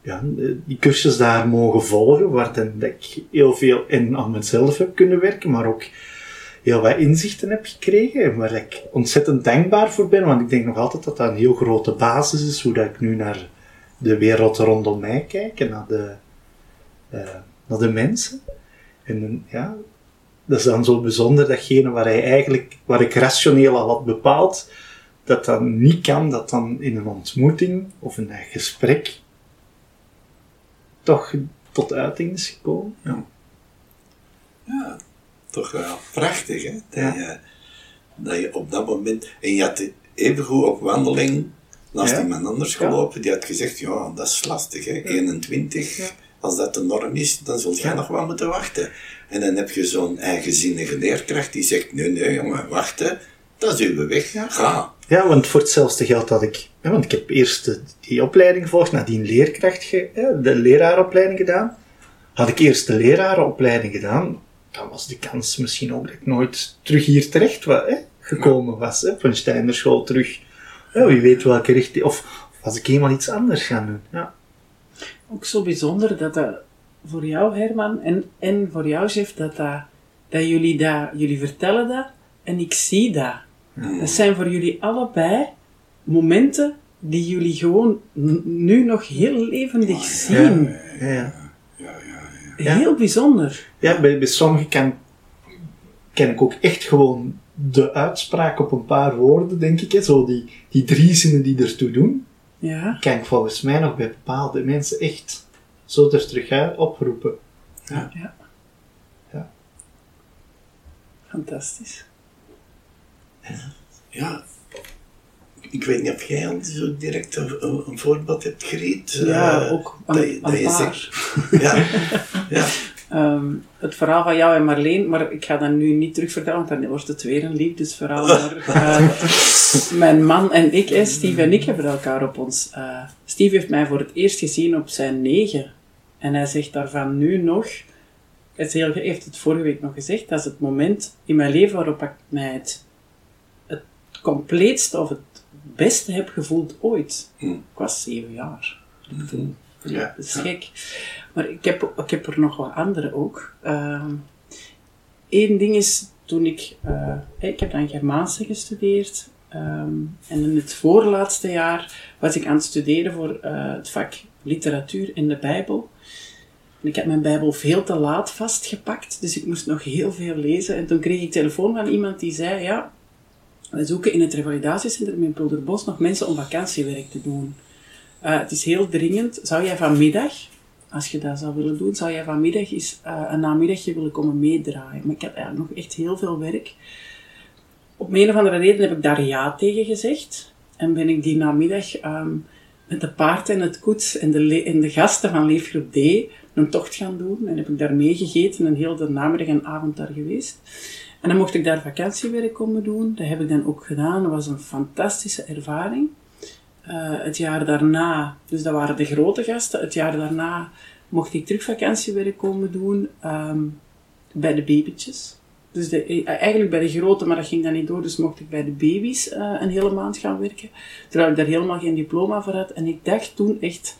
ja, die cursus daar mogen volgen, waar ik heel veel in aan mezelf heb kunnen werken, maar ook heel wat inzichten heb gekregen, waar ik ontzettend dankbaar voor ben, want ik denk nog altijd dat dat een heel grote basis is, hoe dat ik nu naar de wereld rondom mij kijk en naar de, naar de mensen. En ja, dat is dan zo bijzonder, datgene waar hij eigenlijk, waar ik rationeel al had bepaald, dat dat niet kan, dat dan in een ontmoeting of in een gesprek toch tot uiting is gekomen. Ja. Ja, toch wel prachtig, hè? Dat, Ja. je, dat je op dat moment... En je had evengoed op wandeling naast Ja. iemand anders gelopen, die had gezegd, ja, dat is lastig, hè? 21, als dat de norm is, dan zult jij nog wel moeten wachten. En dan heb je zo'n eigenzinnige leerkracht die zegt, nee, nee, jongen, wachten, dat is uw weg, ga. Ja, want voor hetzelfde geld had ik... Ja, want ik heb eerst de- die opleiding gevolgd, nadien leerkracht, ge, ja, de leraaropleiding gedaan. Had ik eerst de lerarenopleiding gedaan, dan was de kans misschien ook dat ik nooit terug hier terecht wa, hè, gekomen was. Hè, van Steinerschool terug. Ja, wie weet welke richting... Of was ik helemaal iets anders gaan doen. Ja. Ook zo bijzonder dat dat voor jou, Herman, en, en voor jou, chef, dat, dat, dat jullie dat, jullie vertellen dat en ik zie dat. Dat zijn voor jullie allebei momenten die jullie gewoon nu nog heel levendig zien. Ja, ja. Ja, ja, ja. Ja. Heel bijzonder. Ja, bij, bij sommigen kan, ken ik ook echt gewoon de uitspraak op een paar woorden, denk ik. Hè. Zo die, die drie zinnen die ertoe doen, Ja, kan ik volgens mij nog bij bepaalde mensen echt zo er terug uit oproepen. fantastisch. Ja. Ik weet niet of jij al zo direct een, voorbeeld hebt gereed. Ja, eh, ook dat een, dat een je zegt- Ja, ja. Ehm, het verhaal van jou en Marleen, maar ik ga dat nu niet terug vertellen, want dan wordt het weer een liefdesverhaal. Maar, eh, mijn man en ik, hè, Steve en ik, hebben elkaar op ons... eh, Steve heeft mij voor het eerst gezien op zijn negen. En hij zegt daarvan nu nog... Heel- hij heeft het vorige week nog gezegd, dat is het moment in mijn leven waarop ik mij het, het compleetste of het beste heb gevoeld ooit. Hm. Ik was zeven jaar. Toen. Ja. Dat is gek. Maar ik heb, ik heb er nog wat andere ook. Eén ding is, toen ik... eh, ik heb dan Germaanse gestudeerd. ehm, en in het voorlaatste jaar was ik aan het studeren voor eh, het vak literatuur in de Bijbel. En ik heb mijn Bijbel veel te laat vastgepakt, dus ik moest nog heel veel lezen. En toen kreeg ik telefoon van iemand die zei, ja, we zoeken in het revalidatiecentrum in Pulderbos nog mensen om vakantiewerk te doen. Eh, het is heel dringend. Zou jij vanmiddag, als je dat zou willen doen, zou jij vanmiddag eens eh, een namiddagje willen komen meedraaien? Maar ik had eigenlijk nog echt heel veel werk. Op een of andere reden heb ik daar ja tegen gezegd. En ben ik die namiddag ehm, met de paard en het koets en de, de gasten van Leefgroep D een tocht gaan doen. En heb ik daar meegegeten en heel de namiddag en avond daar geweest. En dan mocht ik daar vakantiewerk komen doen. Dat heb ik dan ook gedaan. Dat was een fantastische ervaring. Eh, het jaar daarna, dus dat waren de grote gasten. Het jaar daarna mocht ik terug vakantiewerk komen doen ehm, bij de babytjes. Dus de, eh, eigenlijk bij de grote, maar dat ging dan niet door. Dus mocht ik bij de baby's eh, een hele maand gaan werken. Terwijl ik daar helemaal geen diploma voor had. En ik dacht toen echt,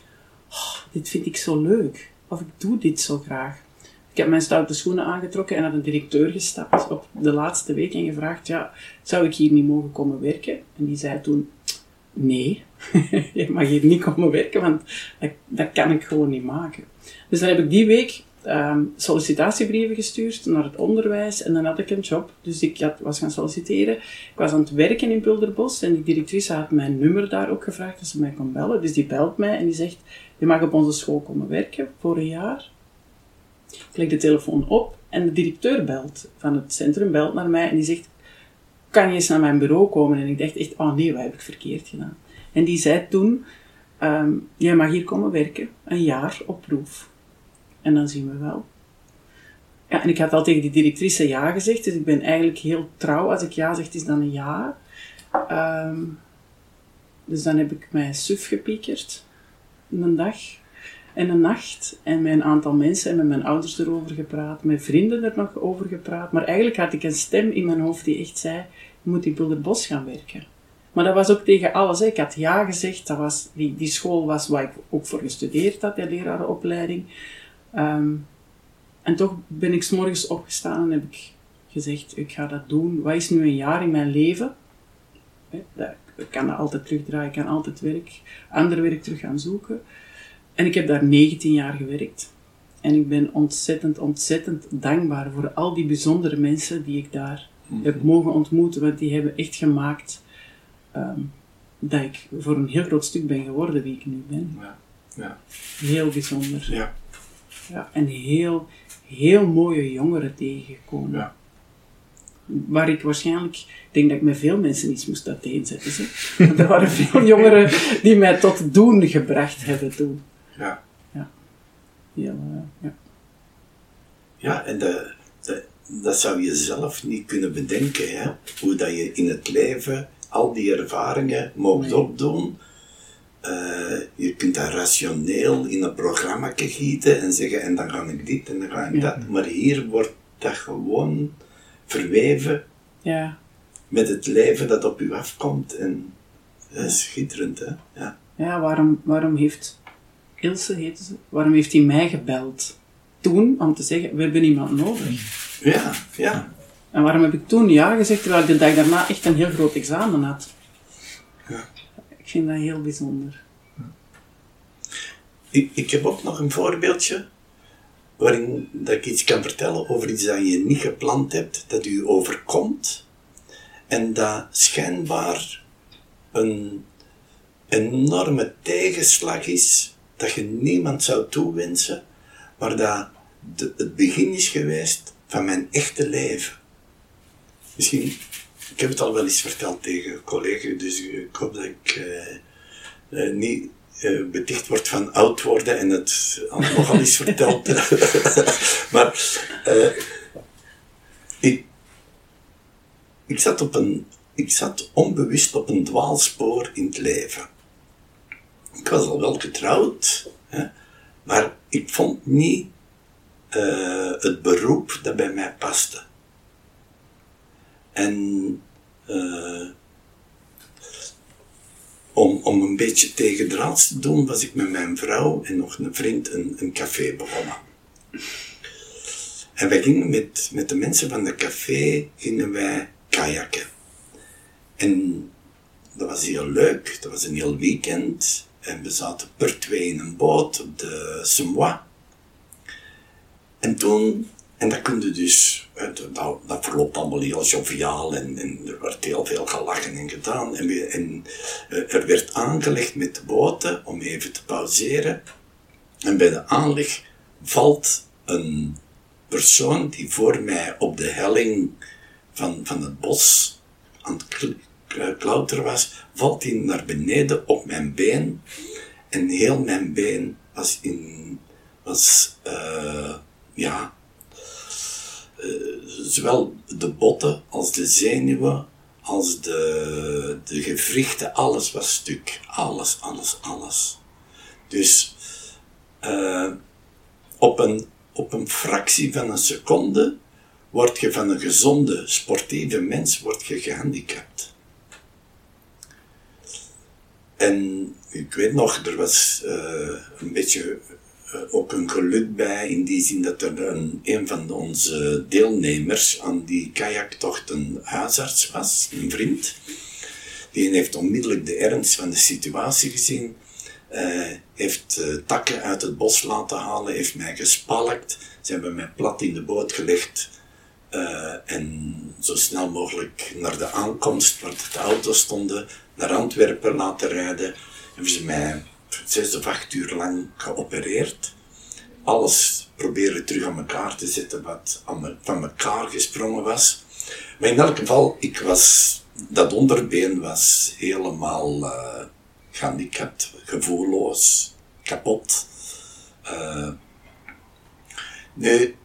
oh, dit vind ik zo leuk. Of ik doe dit zo graag. Ik heb mijn stoute schoenen aangetrokken en naar de directeur gestapt op de laatste week en gevraagd, ja, zou ik hier niet mogen komen werken? En die zei toen, nee, je mag hier niet komen werken, want dat, kan ik gewoon niet maken. Dus dan heb ik die week ehm, sollicitatiebrieven gestuurd naar het onderwijs en dan had ik een job. Dus ik was gaan solliciteren. Ik was aan het werken in Pulderbos en die directrice had mijn nummer daar ook gevraagd dat ze mij kon bellen. Dus die belt mij en die zegt, je mag op onze school komen werken voor een jaar. Ik leg de telefoon op en de directeur belt van het centrum, belt naar mij en die zegt, kan je eens naar mijn bureau komen? En ik dacht echt, oh nee, wat heb ik verkeerd gedaan? En die zei toen, ehm, jij mag hier komen werken, een jaar op proef. En dan zien we wel. Ja, en ik had al tegen die directrice ja gezegd, dus ik ben eigenlijk heel trouw. Als ik ja zeg, is dan een ja. Ehm, dus dan heb ik mij suf gepiekerd, een dag en een nacht. En met een aantal mensen en met mijn ouders erover gepraat, met vrienden er nog over gepraat. Maar eigenlijk had ik een stem in mijn hoofd die echt zei, moet in Pulderbos gaan werken. Maar dat was ook tegen alles. Hè. Ik had ja gezegd, dat was, die, die school was waar ik ook voor gestudeerd had, de lerarenopleiding. Ehm, en toch ben ik 's morgens opgestaan en heb ik gezegd, ik ga dat doen. Wat is nu een jaar in mijn leven? Hè, dat- Ik kan dat altijd terugdraaien, ik kan altijd werk, ander werk terug gaan zoeken. En ik heb daar 19 jaar gewerkt. En ik ben ontzettend, ontzettend dankbaar voor al die bijzondere mensen die ik daar heb mogen ontmoeten. Want die hebben echt gemaakt ehm, dat ik voor een heel groot stuk ben geworden wie ik nu ben. Ja, ja, Heel bijzonder. ja. ja. En heel, heel mooie jongeren tegengekomen. Ja. Waar ik waarschijnlijk, ik denk dat ik met veel mensen iets moest uiteenzetten. Zeg. Want er waren veel jongeren die mij tot doen gebracht hebben toen. Ja. Heel, eh, ja. Ja, en de, de- dat zou je zelf niet kunnen bedenken, hè? hoe dat je in het leven al die ervaringen mocht opdoen. Eh, je kunt dat rationeel in een programma gieten en zeggen, en dan ga ik dit en dan ga ik Ja. dat. Maar hier wordt dat gewoon verweven ja. met het leven dat op u afkomt. En dat is schitterend, hè? Ja. Ja, waarom, waarom heeft Ilse, heette ze, waarom heeft hij mij gebeld? Toen, om te zeggen, we hebben iemand nodig. Ja, ja. En waarom heb ik toen ja gezegd, terwijl ik de dag daarna echt een heel groot examen had? Ja. Ik vind dat heel bijzonder. Ik, ik heb ook nog een voorbeeldje waarin dat ik iets kan vertellen over iets dat je niet gepland hebt, dat u overkomt en dat schijnbaar een enorme tegenslag is dat je niemand zou toewensen, maar dat de- het begin is geweest van mijn echte leven. Misschien, ik heb het al wel eens verteld tegen een collega, dus ik hoop dat ik eh, eh, niet eh, beticht word van oud worden en het al- nogal eens verteld. maar ik, ik, zat op een, ik zat onbewust op een dwaalspoor in het leven. Ik was al wel getrouwd, hè, maar ik vond niet eh, het beroep dat bij mij paste. En eh, om, om een beetje tegendraads te doen, was ik met mijn vrouw en nog een vriend een, een café begonnen. En wij gingen met, met de mensen van de café gingen wij kajakken. En dat was heel leuk, dat was een heel weekend. En we zaten per twee in een boot op de Semois. En toen, en dat kun je dus, hè, dat, dat verloopt allemaal heel joviaal en, en er werd heel veel gelachen en gedaan. En, en eh, er werd aangelegd met de boten om even te pauzeren. En bij de aanleg valt een persoon die voor mij op de helling van, van het bos aan het k- klauteren was, valt hij naar beneden op mijn been. En heel mijn been was in, was, eh, ja, eh, zowel de botten als de zenuwen, als de, de gewrichten, alles was stuk. Alles, alles, alles. Dus eh, op, een, op een fractie van een seconde word je van een gezonde, sportieve mens word je gehandicapt. En ik weet nog, er was eh, een beetje ook een geluk bij, in die zin dat er een, een van onze deelnemers aan die kajaktocht een huisarts was, een vriend. Die heeft onmiddellijk de ernst van de situatie gezien. eh, heeft eh, takken uit het bos laten halen, heeft mij gespalkt. Ze hebben mij plat in de boot gelegd. eh, en zo snel mogelijk naar de aankomst waar de auto's stonden, naar Antwerpen laten rijden. Hebben ze mij zes of acht uur lang geopereerd. Alles proberen terug aan elkaar te zetten wat me- van elkaar gesprongen was. Maar in elk geval, ik was, dat onderbeen was helemaal eh gehandicapt, gevoelloos, kapot. Eh, nu,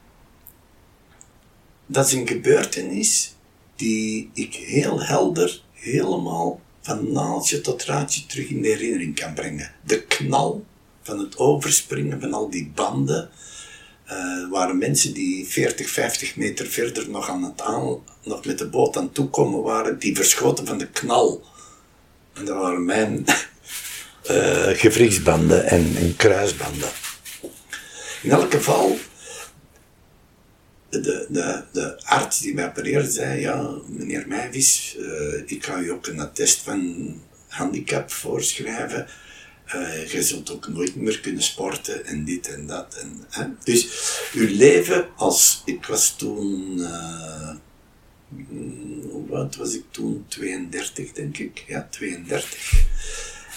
dat is een gebeurtenis die ik heel helder, helemaal van naaldje tot raadje terug in de herinnering kan brengen. De knal van het overspringen van al die banden. eh waren mensen die 40, 50 meter verder nog, aan het aan, nog met de boot aan toekomen waren, die verschoten van de knal. En dat waren mijn en, en kruisbanden. In elk geval, de, de, de arts die mij opereerde zei, ja, meneer Meijvis, eh, ik ga u ook een attest van handicap voorschrijven. Eh, je zult ook nooit meer kunnen sporten en dit en dat. En, hè. Dus uw leven als, ik was toen, mm, hoe oud was ik toen? 32 denk ik, ja, 32.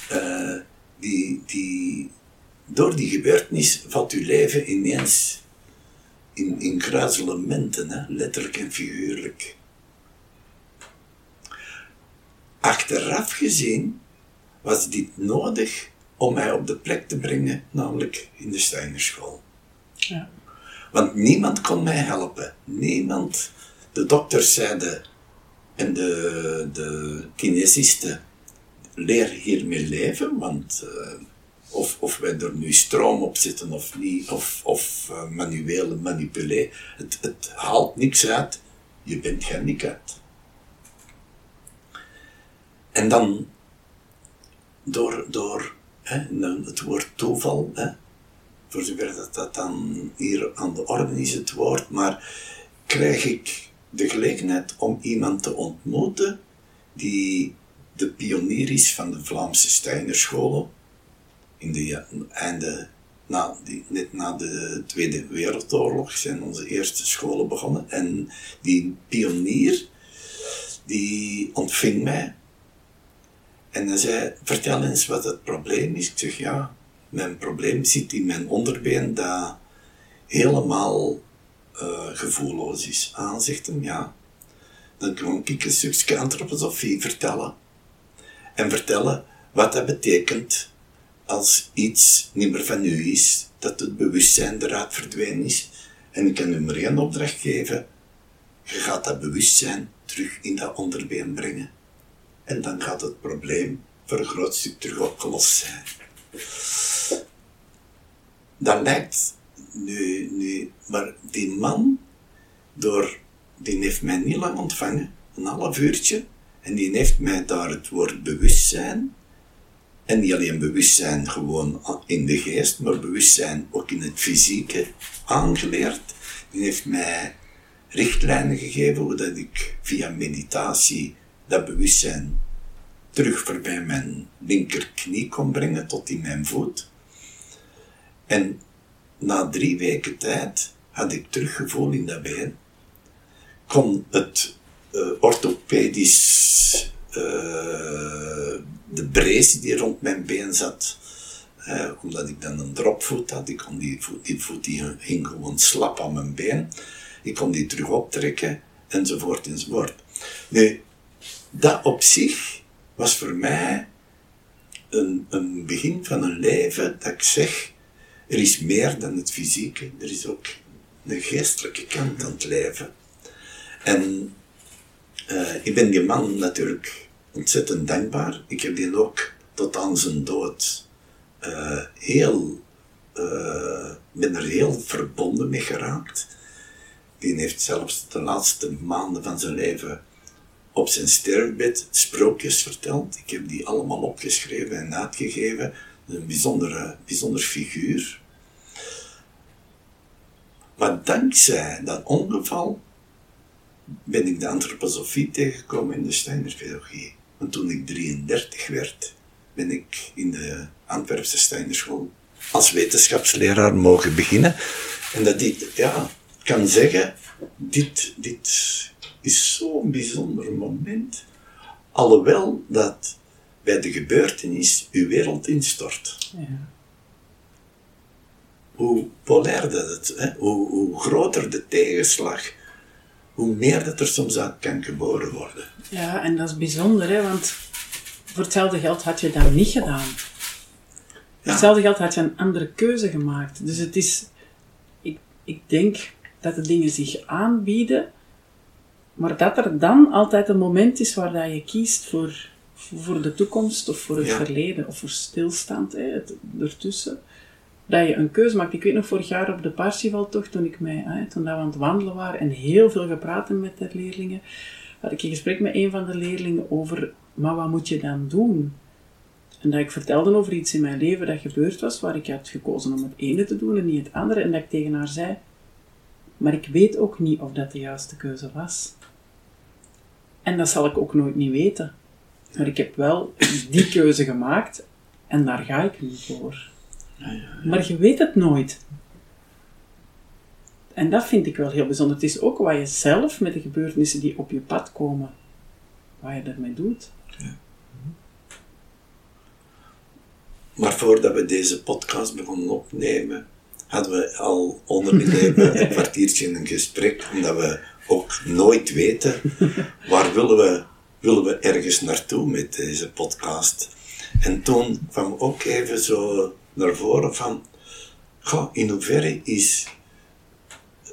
Eh, die, die, door die gebeurtenis valt uw leven ineens in, in kruiselementen, hè? letterlijk en figuurlijk. Achteraf gezien was dit nodig om mij op de plek te brengen, namelijk in de Steinerschool. Ja. Want niemand kon mij helpen. Niemand. De dokters zeiden en de, de kinesisten, leer hiermee leven, want uh, of, of wij er nu stroom op zitten of niet, of, of uh, manuele manipuleren, het, het haalt niks uit. Je bent gehandicapt. En dan, door, door hè, het woord toeval, hè, voor zover dat, dat dan hier aan de orde is het woord, maar krijg ik de gelegenheid om iemand te ontmoeten die de pionier is van de Vlaamse Steinerscholen in de einde, die, net na de Tweede Wereldoorlog zijn onze eerste scholen begonnen en die pionier die ontving mij en hij zei, vertel eens wat het probleem is. Ik zeg, ja, mijn probleem zit in mijn onderbeen dat helemaal uh, gevoelloos is. Ah, zegt hem, ja. Dan kan ik een stukje antroposofie vertellen. En vertellen wat dat betekent als iets niet meer van u is, dat het bewustzijn eruit verdwenen is. En ik kan u maar één opdracht geven. Je gaat dat bewustzijn terug in dat onderbeen brengen. En dan gaat het probleem voor een groot stuk terug opgelost zijn. Dat lijkt nu, nu, maar die man, door, die heeft mij niet lang ontvangen, een half uurtje, en die heeft mij daar het woord bewustzijn, en niet alleen bewustzijn gewoon in de geest, maar bewustzijn ook in het fysieke aangeleerd. Die heeft mij richtlijnen gegeven hoe dat ik via meditatie dat bewustzijn terug voorbij mijn linkerknie kon brengen tot in mijn voet. En na drie weken tijd had ik teruggevoel in dat been. Kon het uh, orthopedisch, uh, de brace die rond mijn been zat, uh, omdat ik dan een dropvoet had, ik kon die voet, die hing gewoon slap aan mijn been. Ik kon die terug optrekken, enzovoort, enzovoort. Nu, dat op zich was voor mij een, een begin van een leven dat ik zeg, er is meer dan het fysieke, er is ook een geestelijke kant aan het leven. En uh, ik ben die man natuurlijk ontzettend dankbaar. Ik heb die ook tot aan zijn dood uh, heel, uh, ben er heel verbonden mee geraakt. Die heeft zelfs de laatste maanden van zijn leven op zijn sterfbed sprookjes verteld. Ik heb die allemaal opgeschreven en uitgegeven. Een bijzondere, bijzonder figuur. Maar dankzij dat ongeval ben ik de antroposofie tegengekomen in de Steinerpedagogie. Want toen ik 33 werd, ben ik in de Antwerpse Steinerschool als wetenschapsleraar mogen beginnen. En dat dit, ja, kan zeggen, dit, dit is zo'n bijzonder moment. Alhoewel dat bij de gebeurtenis uw wereld instort. Ja. Hoe polairder het, hè? Hoe, hoe groter de tegenslag, hoe meer dat er soms uit kan geboren worden. Ja, en dat is bijzonder, hè? want voor hetzelfde geld had je dat niet gedaan. Voor hetzelfde geld had je een andere keuze gemaakt. Dus het is, ik, ik denk dat de dingen zich aanbieden maar dat er dan altijd een moment is waar dat je kiest voor, voor de toekomst of voor het verleden of voor stilstand, hè, het, ertussen. Dat je een keuze maakt. Ik weet nog vorig jaar op de Parsifaltocht, toen, ik mij, hè, toen we aan het wandelen waren en heel veel gepraat met de leerlingen, had ik een gesprek met een van de leerlingen over, maar wat moet je dan doen? En dat ik vertelde over iets in mijn leven dat gebeurd was, waar ik had gekozen om het ene te doen en niet het andere. En dat ik tegen haar zei, maar ik weet ook niet of dat de juiste keuze was. En dat zal ik ook nooit niet weten. Maar ik heb wel die keuze gemaakt en daar ga ik nu voor. Maar je weet het nooit. En dat vind ik wel heel bijzonder. Het is ook wat je zelf met de gebeurtenissen die op je pad komen, wat je ermee doet. Ja. maar voordat we deze podcast begonnen opnemen, hadden we al onder de leven een kwartiertje een gesprek, omdat we ook nooit weten waar willen we, willen we ergens naartoe met deze podcast. En toen kwam ook even zo naar voren van, goh, in hoeverre is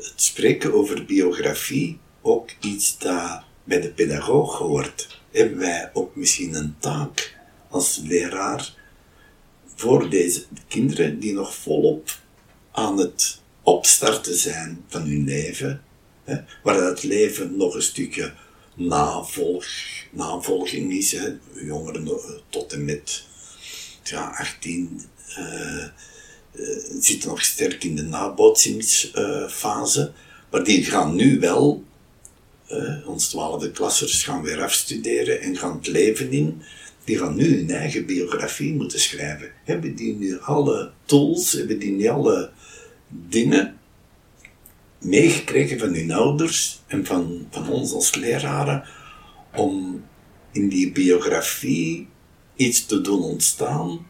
het spreken over biografie ook iets dat bij de pedagoog hoort? Hebben wij ook misschien een taak als leraar voor deze kinderen die nog volop aan het opstarten zijn van hun leven, hè, waar dat leven nog een stukje navolg, navolging is, hè, jongeren eh, tot en met ja, 18 uh, uh, zitten nog sterk in de nabootsingsfase, maar die gaan nu wel, uh, ons twaalfde klassers gaan weer afstuderen en gaan het leven in die gaan nu hun eigen biografie moeten schrijven. Hebben die nu alle tools, hebben die nu alle dingen meegekregen van hun ouders en van, van ons als leraren om in die biografie iets te doen ontstaan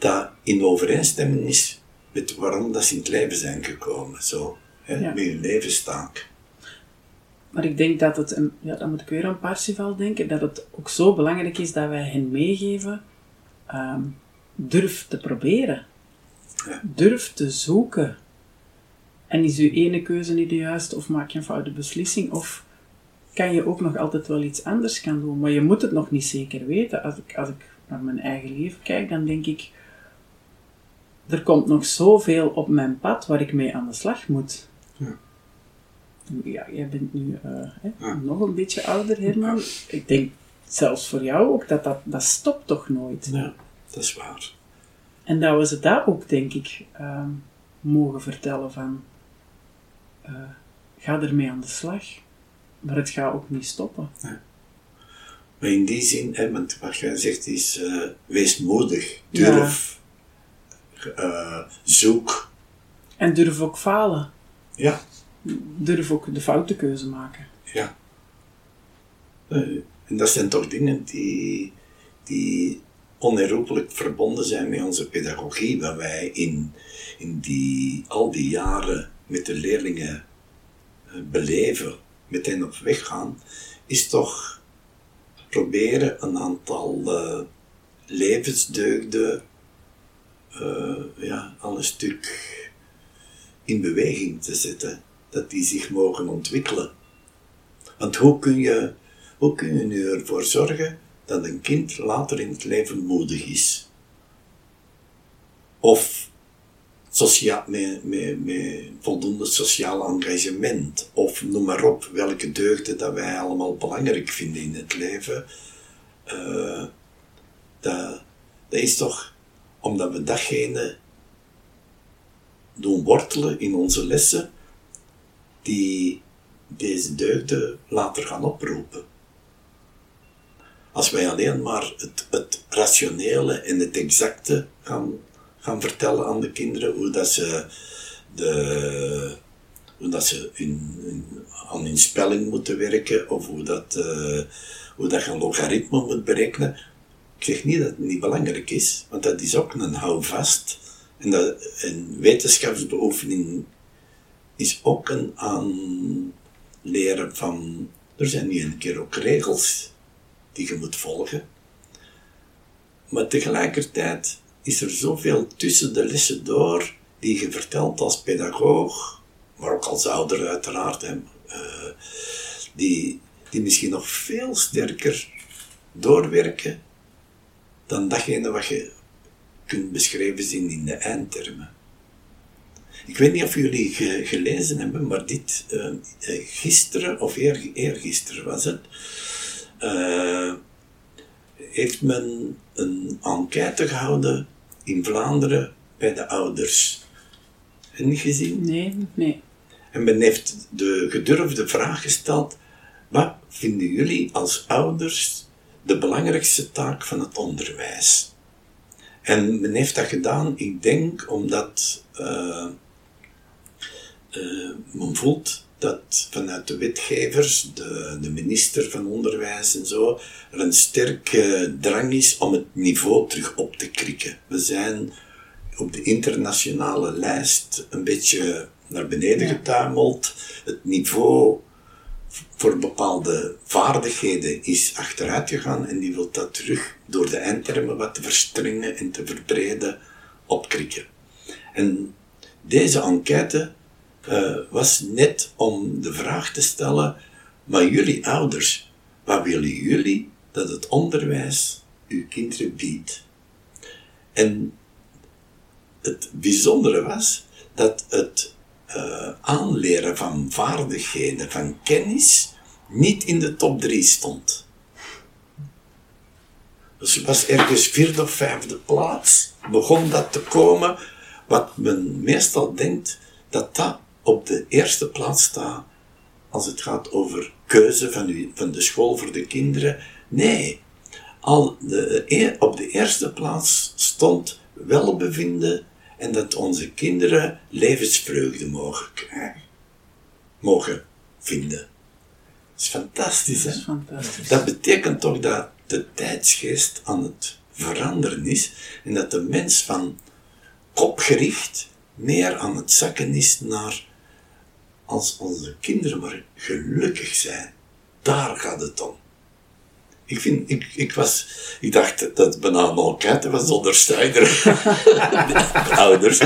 dat in overeenstemming is met waarom dat ze in het leven zijn gekomen, zo, hè, Ja. met hun levenstaak. Maar ik denk dat het, ja, dan moet ik weer aan Parsifal denken, dat het ook zo belangrijk is dat wij hen meegeven, ehm, durf te proberen. Ja. Durf te zoeken. En is uw ene keuze niet de juiste, of maak je een foute beslissing, of kan je ook nog altijd wel iets anders gaan doen, maar je moet het nog niet zeker weten. Als ik, als ik naar mijn eigen leven kijk, dan denk ik, er komt nog zoveel op mijn pad waar ik mee aan de slag moet. Ja, jij bent nu eh, hè, Ja. nog een beetje ouder, Herman. Ik denk zelfs voor jou ook, dat dat, dat stopt toch nooit. Ja, dat is waar. En dat we ze daar ook, denk ik, ehm, mogen vertellen van... eh, ga ermee aan de slag. Maar het gaat ook niet stoppen. Maar in die zin, hè, want wat jij zegt is, eh, wees moedig, Ja. durf, eh, zoek. En durf ook falen. Ja, Durf ook de foute keuze maken. ja. Eh, en dat zijn toch dingen die, die onherroepelijk verbonden zijn met onze pedagogie, wat wij in, in die, al die jaren met de leerlingen eh, beleven, met hen op weg gaan, is toch proberen een aantal eh, levensdeugden eh, ja, al een stuk in beweging te zetten, dat die zich mogen ontwikkelen. Want hoe kun je, hoe kun je nu ervoor zorgen dat een kind later in het leven moedig is? Of socia met, met, met voldoende sociaal engagement, of noem maar op, welke deugden dat wij allemaal belangrijk vinden in het leven. Eh, dat, dat is toch omdat we datgene doen wortelen in onze lessen, die deze deugden later gaan oproepen. Als wij alleen maar het, het rationele en het exacte gaan, gaan vertellen aan de kinderen, hoe dat ze, de, hoe dat ze aan hun spelling moeten werken, of hoe dat, eh, hoe dat je een logaritme moet berekenen. Ik zeg niet dat het niet belangrijk is, want dat is ook een houvast. En, dat, en wetenschapsbeoefening is ook een aanleren van, er zijn niet een keer ook regels die je moet volgen. Maar tegelijkertijd is er zoveel tussen de lessen door die je vertelt als pedagoog, maar ook als ouder uiteraard, eh, die, die misschien nog veel sterker doorwerken dan datgene wat je kunt beschreven zien in de eindtermen. Ik weet niet of jullie ge- gelezen hebben, maar dit eh, eh, gisteren of eer, eergisteren was het, eh, heeft men een enquête gehouden in Vlaanderen bij de ouders. Heb je niet gezien? Nee, nee. En men heeft de gedurfde vraag gesteld: wat vinden jullie als ouders de belangrijkste taak van het onderwijs? En men heeft dat gedaan, ik denk, omdat eh, eh, men voelt dat vanuit de wetgevers, de, de minister van Onderwijs en zo, er een sterke drang is om het niveau terug op te krikken. We zijn op de internationale lijst een beetje naar beneden Ja. getuimeld. Het niveau voor bepaalde vaardigheden is achteruit gegaan en die wil dat terug door de eindtermen wat te verstrengen en te verbreden opkrikken. En deze enquête eh, was net om de vraag te stellen, maar jullie ouders, wat willen jullie dat het onderwijs uw kinderen biedt? En het bijzondere was dat het eh, aanleren van vaardigheden, van kennis, niet in de top 3 stond. Dus was ergens vierde of vijfde plaats, begon dat te komen, wat men meestal denkt dat dat op de eerste plaats staat als het gaat over keuze van, van de school voor de kinderen. Nee, al de, e- op de eerste plaats stond welbevinden en dat onze kinderen levensvreugde mogen krijgen, mogen vinden. Dat is fantastisch, hè? Dat is fantastisch. Dat betekent toch dat de tijdsgeest aan het veranderen is en dat de mens van kopgericht meer aan het zakken is naar als onze kinderen maar gelukkig zijn. Daar gaat het om. Ik, vind, ik, ik, was, ik dacht dat het bijna enquête was zonder ouders.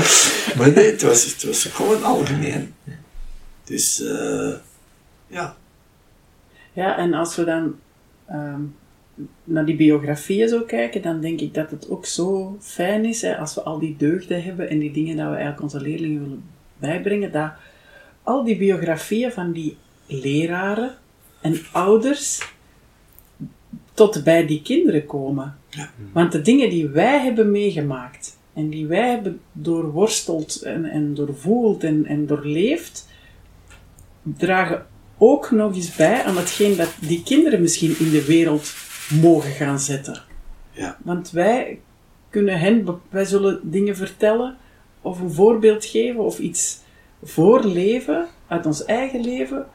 Maar nee, het was, het was gewoon algemeen. Dus, eh, ja. Ja, en als we dan ehm, naar die biografieën zo kijken, dan denk ik dat het ook zo fijn is, hè, als we al die deugden hebben en die dingen dat we eigenlijk onze leerlingen willen bijbrengen, dat al die biografieën van die leraren en ouders tot bij die kinderen komen. Ja. Want de dingen die wij hebben meegemaakt en die wij hebben doorworsteld en, en doorvoeld en, en doorleefd, dragen ook nog eens bij aan hetgeen dat die kinderen misschien in de wereld mogen gaan zetten. Ja. Want wij kunnen hen, wij zullen dingen vertellen of een voorbeeld geven of iets voorleven uit ons eigen leven,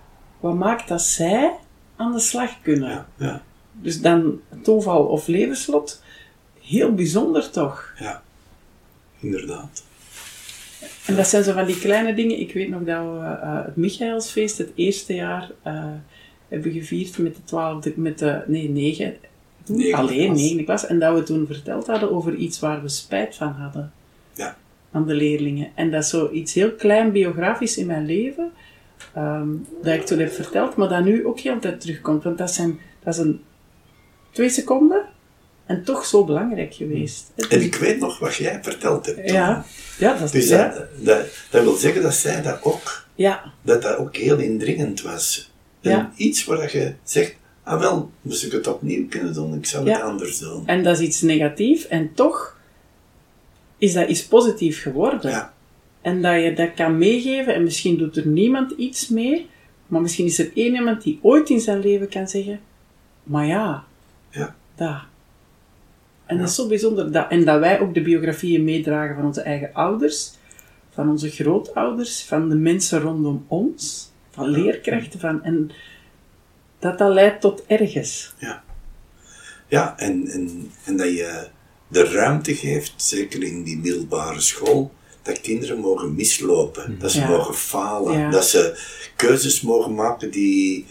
wat maakt dat zij aan de slag kunnen. Ja, ja, Dus dan toeval of levenslot, heel bijzonder toch? ja. Inderdaad. En dat zijn zo van die kleine dingen. Ik weet nog dat we eh, het Michaelsfeest het eerste jaar eh, hebben gevierd met de twaalfde, met de, nee, negen, Negende alleen negende klas. En dat we toen verteld hadden over iets waar we spijt van hadden Ja. aan de leerlingen. En dat is zoiets heel klein biografisch in mijn leven, ehm, dat ik toen heb verteld, maar dat nu ook heel tijd terugkomt. Want dat, zijn, dat is een twee seconden en toch zo belangrijk geweest. En ik weet nog wat jij verteld hebt. Ja, ja, dat is Dus dat, dat, dat wil zeggen dat zij dat ook, ja, dat dat ook heel indringend was. En Ja. iets waar dat je zegt, ah wel, moest ik het opnieuw kunnen doen, ik zou Ja. het anders doen. En dat is iets negatief en toch is dat iets positiefs geworden. Ja, En dat je dat kan meegeven en misschien doet er niemand iets mee, maar misschien is er één iemand die ooit in zijn leven kan zeggen, maar ja, dat. En dat is zo bijzonder. Dat, en dat wij ook de biografieën meedragen van onze eigen ouders, van onze grootouders, van de mensen rondom ons, van leerkrachten, van, en dat dat leidt tot ergens. ja. Ja, en, en, en dat je de ruimte geeft, zeker in die middelbare school, dat kinderen mogen mislopen, dat ze Ja. mogen falen, Ja. dat ze keuzes mogen maken die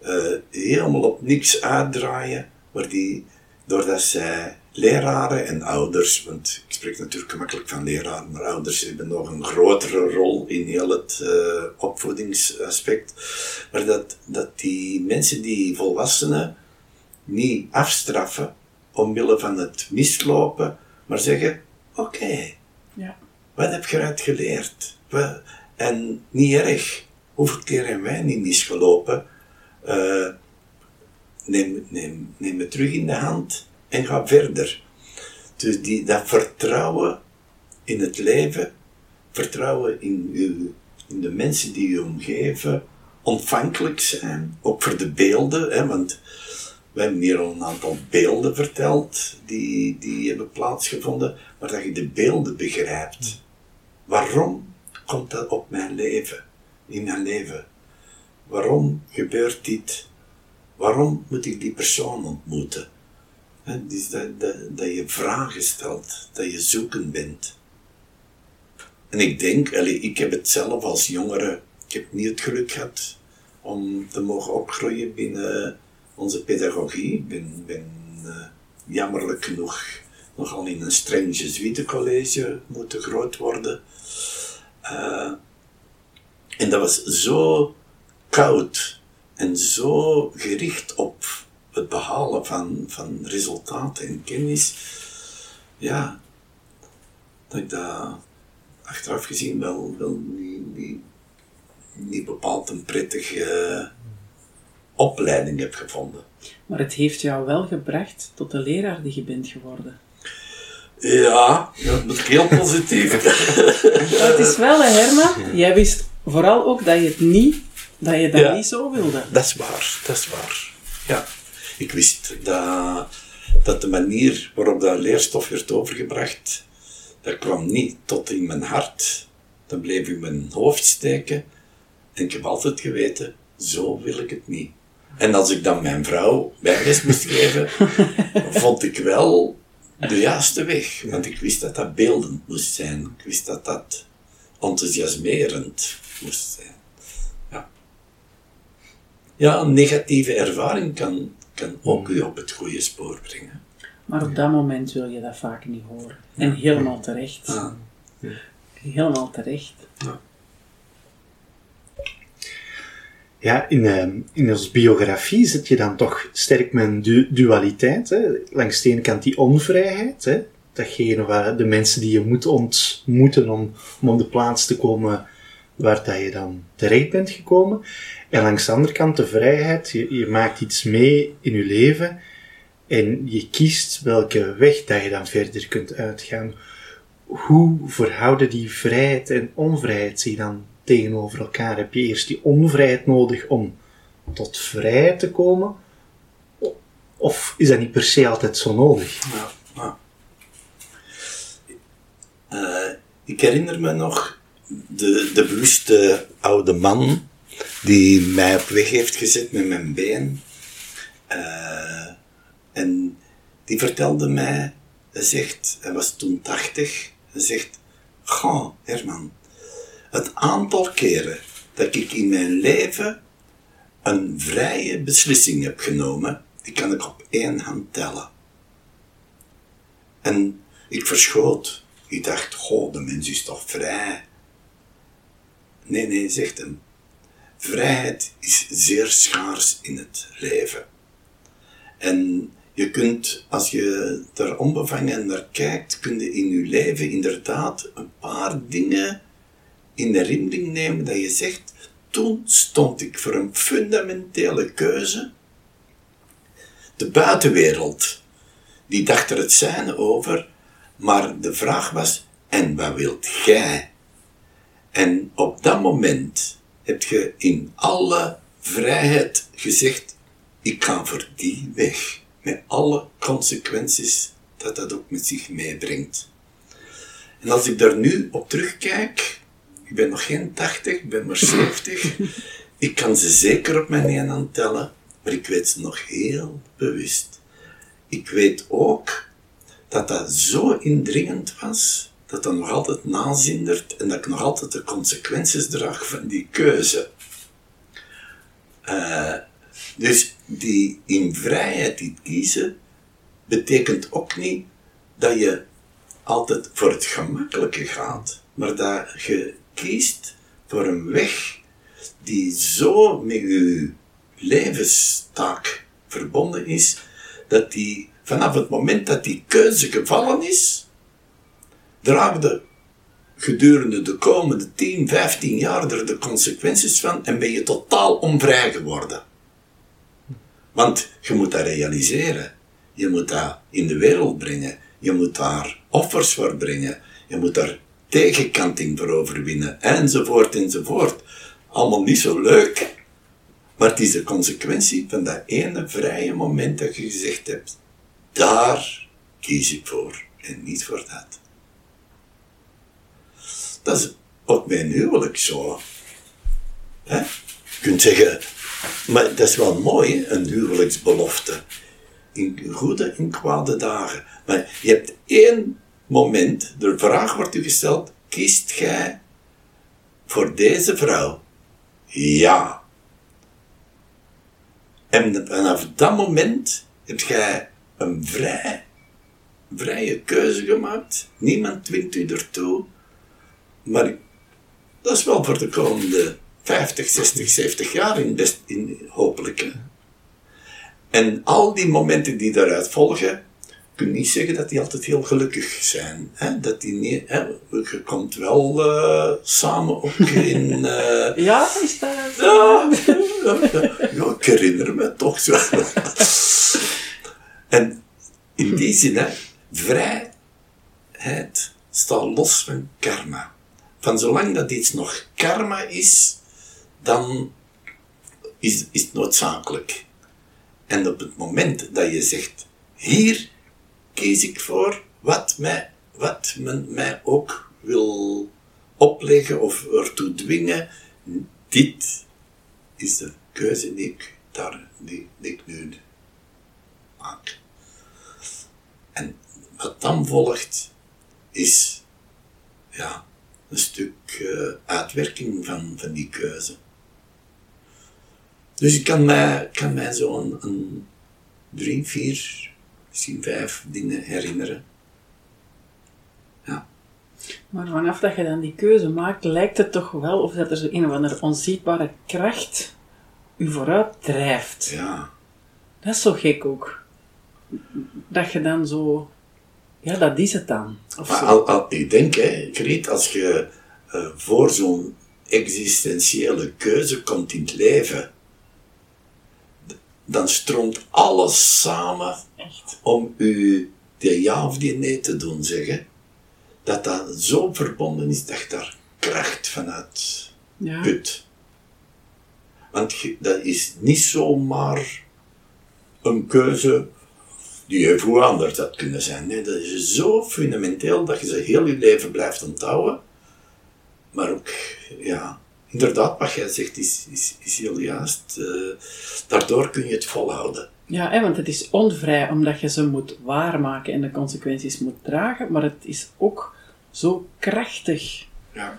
eh, helemaal op niks uitdraaien, maar die, doordat zij leraren en ouders, want ik spreek natuurlijk gemakkelijk van leraren, maar ouders hebben nog een grotere rol in heel het eh, opvoedingsaspect, maar dat, dat die mensen, die volwassenen, niet afstraffen omwille van het mislopen, maar zeggen: Oké, Ja. wat heb je eruit geleerd? En niet erg. Hoeveel keer hebben wij niet misgelopen? Eh, neem, neem, neem het terug in de hand en ga verder. Dus die, dat vertrouwen in het leven, vertrouwen in, in de mensen die je omgeven, ontvankelijk zijn, ook voor de beelden, hè, want we hebben hier al een aantal beelden verteld die, die hebben plaatsgevonden, maar dat je de beelden begrijpt. Waarom komt dat op mijn leven, in mijn leven? waarom gebeurt dit? Waarom moet ik die persoon ontmoeten? Dus dat, dat, je vragen stelt, dat je zoeken bent. En ik denk, ik heb het zelf als jongere, ik heb niet het geluk gehad om te mogen opgroeien binnen onze pedagogie. Ik ben, ben uh, jammerlijk genoeg nogal in een streng Jesuitencollege moeten groot worden. Uh, en dat was zo koud en zo gericht op het behalen van, van resultaten en kennis. Ja, dat ik dat achteraf gezien wel, wel niet, niet, niet bepaald een prettige opleiding heb gevonden. Maar het heeft jou wel gebracht tot de leraar die je bent geworden. Ja, dat moet ik heel positief. het is wel, hè, Herman, jij wist vooral ook dat je het niet, dat je dat niet zo wilde. Dat is waar, dat is waar. Ja, ik wist dat, dat de manier waarop dat leerstof werd overgebracht, dat kwam niet tot in mijn hart. Dat bleef in mijn hoofd steken. En ik heb altijd geweten, zo wil ik het niet. En als ik dan mijn vrouw bijles moest geven, vond ik wel de juiste weg. Want ik wist dat dat beeldend moest zijn. Ik wist dat dat enthousiasmerend moest zijn. Ja, een negatieve ervaring kan, kan ook u op het goede spoor brengen. Maar op dat moment wil je dat vaak niet horen. En helemaal terecht. Helemaal terecht. Ja. In, uh, in onze biografie zit je dan toch sterk met een du dualiteit. Hè? Langs de ene kant die onvrijheid. Hè? Datgene waar de mensen die je moet ontmoeten om, om op de plaats te komen waar dat je dan terecht bent gekomen. En langs de andere kant de vrijheid. Je, je maakt iets mee in je leven en je kiest welke weg dat je dan verder kunt uitgaan. Hoe verhouden die vrijheid en onvrijheid zich dan tegenover elkaar? Heb je eerst die onvrijheid nodig om tot vrijheid te komen? Of is dat niet per se altijd zo nodig? Ja. Uh, ik herinner me nog de, de bewuste oude man die mij op weg heeft gezet met mijn been. Uh, en die vertelde mij, hij zegt, hij was toen 80, hij zegt, Goh, Herman, het aantal keren dat ik in mijn leven een vrije beslissing heb genomen, die kan ik op één hand tellen. En ik verschoot. Ik dacht, goh, de mens is toch vrij? Nee, nee, zegt hem. Vrijheid is zeer schaars in het leven. En je kunt, als je er onbevangen naar kijkt, kun je in je leven inderdaad een paar dingen in herinnering nemen dat je zegt, toen stond ik voor een fundamentele keuze. De buitenwereld, die dacht er het zijn over, maar de vraag was, en wat wilt jij? En op dat moment heb je in alle vrijheid gezegd, ik ga voor die weg met alle consequenties dat dat ook met zich meebrengt. En als ik daar nu op terugkijk, ik ben nog geen 80, ik ben maar 70, ik kan ze zeker op mijn één hand tellen, maar ik weet ze nog heel bewust. Ik weet ook dat dat zo indringend was, dat dat nog altijd nazindert en dat ik nog altijd de consequenties draag van die keuze. Uh, dus die in vrijheid die kiezen, betekent ook niet dat je altijd voor het gemakkelijke gaat, maar dat je kiest voor een weg die zo met je levenstaak verbonden is, dat die vanaf het moment dat die keuze gevallen is, draagde gedurende de komende 10, 15 jaar er de consequenties van en ben je totaal onvrij geworden. Want je moet dat realiseren. Je moet dat in de wereld brengen. Je moet daar offers voor brengen. Je moet daar tegenkanting voor overwinnen. Enzovoort, enzovoort. Allemaal niet zo leuk. Maar het is de consequentie van dat ene vrije moment dat je gezegd hebt. Daar kies ik voor. En niet voor dat. Dat is ook bij een huwelijk zo. Hè? kunt zeggen, maar dat is wel mooi, een huwelijksbelofte. In goede en kwade dagen. Maar je hebt één moment, de vraag wordt u gesteld, kiest gij voor deze vrouw? Ja. En vanaf dat moment heb jij een vrij, vrije keuze gemaakt. Niemand dwingt u ertoe. Maar dat is wel voor de komende 50, 60, 70 jaar in, best, in hopelijk. hè. En al die momenten die daaruit volgen, kun je niet zeggen dat die altijd heel gelukkig zijn. Hè? Dat die niet, hè? Je komt wel eh, samen ook in. eh, Ja, is dat... ja. Ja, ik herinner me toch zo. En in die zin, hè, vrijheid staat los van karma. Van zolang dat iets nog karma is, dan is, is het noodzakelijk. En op het moment dat je zegt, hier kies ik voor wat, mij, wat men mij ook wil opleggen of ertoe dwingen, dit is de keuze die ik, daar, die, die ik nu maak. En wat dan volgt, is ja, een stuk eh, uitwerking van, van die keuze. Dus ik kan mij, kan mij zo een, drie, vier, misschien vijf dingen herinneren. Ja. Maar vanaf dat je dan die keuze maakt, lijkt het toch wel of dat er zo een of andere onzichtbare kracht u vooruit drijft. ja. Dat is zo gek ook. Dat je dan zo... Ja, dat is het dan. Of Maar al, al, ik denk, hè, Griet, als je eh, voor zo'n existentiële keuze komt in het leven, dan stroomt alles samen Echt. om u de ja of die nee te doen zeggen. Dat dat zo verbonden is dat je daar kracht vanuit Ja. put. Want dat is niet zomaar een keuze die even hoe anders had kunnen zijn. Nee, dat is zo fundamenteel dat je ze heel je leven blijft onthouden. Maar ook, ja, inderdaad, wat jij zegt is, is, is heel juist. Eh, daardoor kun je het volhouden. Ja, hè, want het is onvrij omdat je ze moet waarmaken en de consequenties moet dragen, maar het is ook zo krachtig. Ja.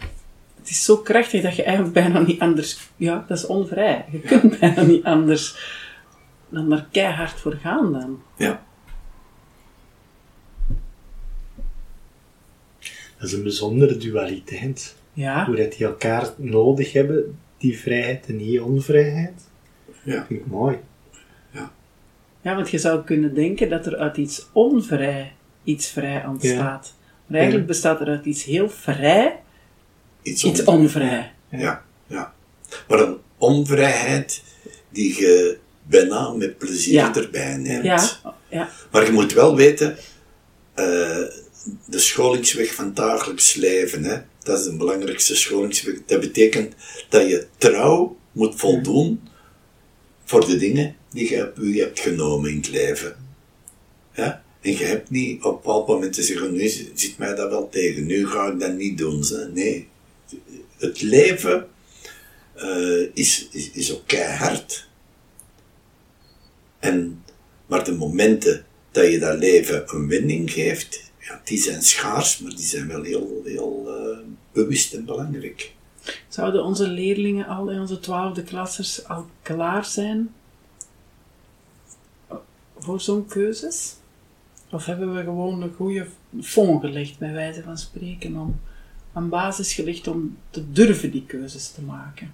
Het is zo krachtig dat je eigenlijk bijna niet anders... Ja, dat is onvrij. Je kunt bijna niet anders dan er keihard voor gaan dan. ja. Dat is een bijzondere dualiteit. Ja, Hoe dat die elkaar nodig hebben, die vrijheid en die onvrijheid. Ja. Vind ik mooi. ja, want je zou kunnen denken dat er uit iets onvrij iets vrij ontstaat. Maar eigenlijk Ja. bestaat er uit iets heel vrij Iets, iets on- onvrij. Ja, ja. Maar een onvrijheid die je bijna met plezier Ja. erbij neemt. Ja, ja, Maar je moet wel weten, eh, de scholingsweg van dagelijks leven, hè, dat is de belangrijkste scholingsweg. Dat betekent dat je trouw moet voldoen voor de dingen die je u hebt genomen in het leven. Ja? En je hebt niet op een bepaald moment zeggen, nu zit mij dat wel tegen, nu ga ik dat niet doen. Nee, het leven eh, is, is, is ook keihard. En, maar de momenten dat je dat leven een wending geeft, ja, die zijn schaars, maar die zijn wel heel, heel eh, bewust en belangrijk. Zouden onze leerlingen al in onze twaalfde klassers al klaar zijn voor zo'n keuzes? Of hebben we gewoon een goede fond gelegd, bij wijze van spreken, om een basis gelegd om te durven die keuzes te maken?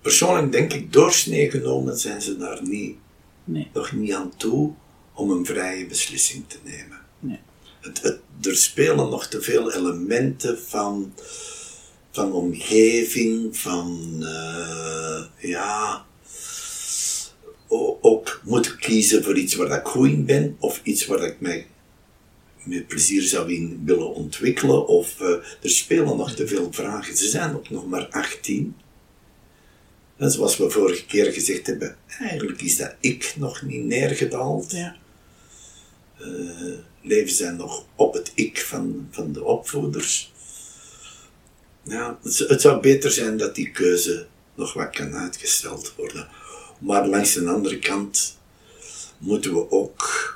Persoonlijk denk ik, doorsnee genomen zijn ze daar niet, Nee, nog niet aan toe om een vrije beslissing te nemen. Nee. Het, het, er spelen nog te veel elementen van, van omgeving, van eh, ja, ook moeten kiezen voor iets waar ik goed in ben, of iets waar ik mij met plezier zou in willen ontwikkelen, of eh, er spelen nog te veel vragen. Ze zijn ook nog maar 18. En zoals we vorige keer gezegd hebben, eigenlijk is dat ik nog niet neergedaald Ja, leven zijn nog op het ik van, van de opvoeders. Ja, het, het zou beter zijn dat die keuze nog wat kan uitgesteld worden. Maar langs de andere kant moeten we ook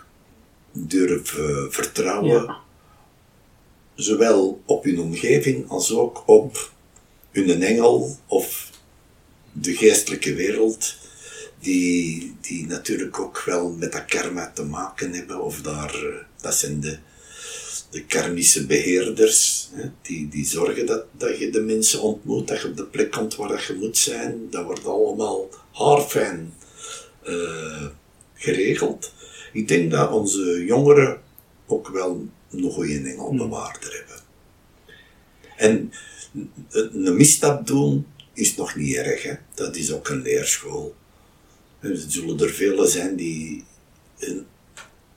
durven vertrouwen, Ja. zowel op hun omgeving als ook op hun engel of de geestelijke wereld, die, die natuurlijk ook wel met dat karma te maken hebben, of daar, eh, dat zijn de, de karmische beheerders, hè, die, die zorgen dat, dat je de mensen ontmoet, dat je op de plek komt waar dat je moet zijn, dat wordt allemaal haarfijn eh, geregeld. Ik denk dat onze jongeren ook wel een goede engelbewaarder hebben. En een misstap doen is nog niet erg, hè. dat is ook een leerschool. Er zullen er velen zijn die in,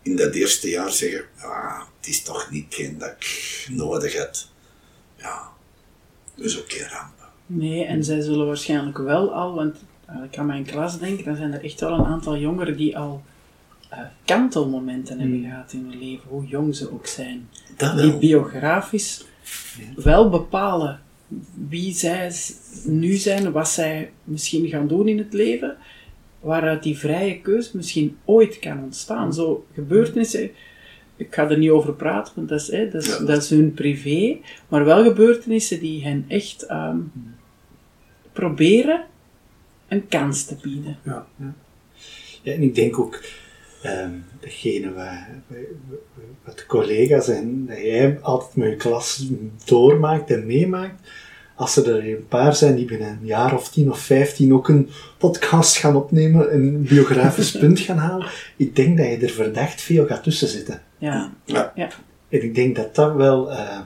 in dat eerste jaar zeggen, ah, het is toch niet dat ik nodig had. Ja, is ook geen ramp. Nee, en zij zullen waarschijnlijk wel al, want als ik aan mijn klas denk, dan zijn er echt wel een aantal jongeren die al eh, kantelmomenten hebben gehad in hun leven, hoe jong ze ook zijn. Dat Die wel. biografisch wel bepalen wie zij nu zijn, wat zij misschien gaan doen in het leven, waaruit die vrije keus misschien ooit kan ontstaan. Zo gebeurtenissen, ik ga er niet over praten, want dat is, hè, dat is, Ja. dat is hun privé, maar wel gebeurtenissen die hen echt ehm, proberen een kans te bieden. Ja, ja. ja, en ik denk ook, ehm degene wat, wat de collega's en jij altijd met je klas doormaakt en meemaakt, als er er een paar zijn die binnen een jaar of tien of vijftien ook een podcast gaan opnemen, een biografisch punt gaan halen, ik denk dat je er verdacht veel gaat tussen zitten. Ja, Ja. ja. En ik denk dat dat wel eh,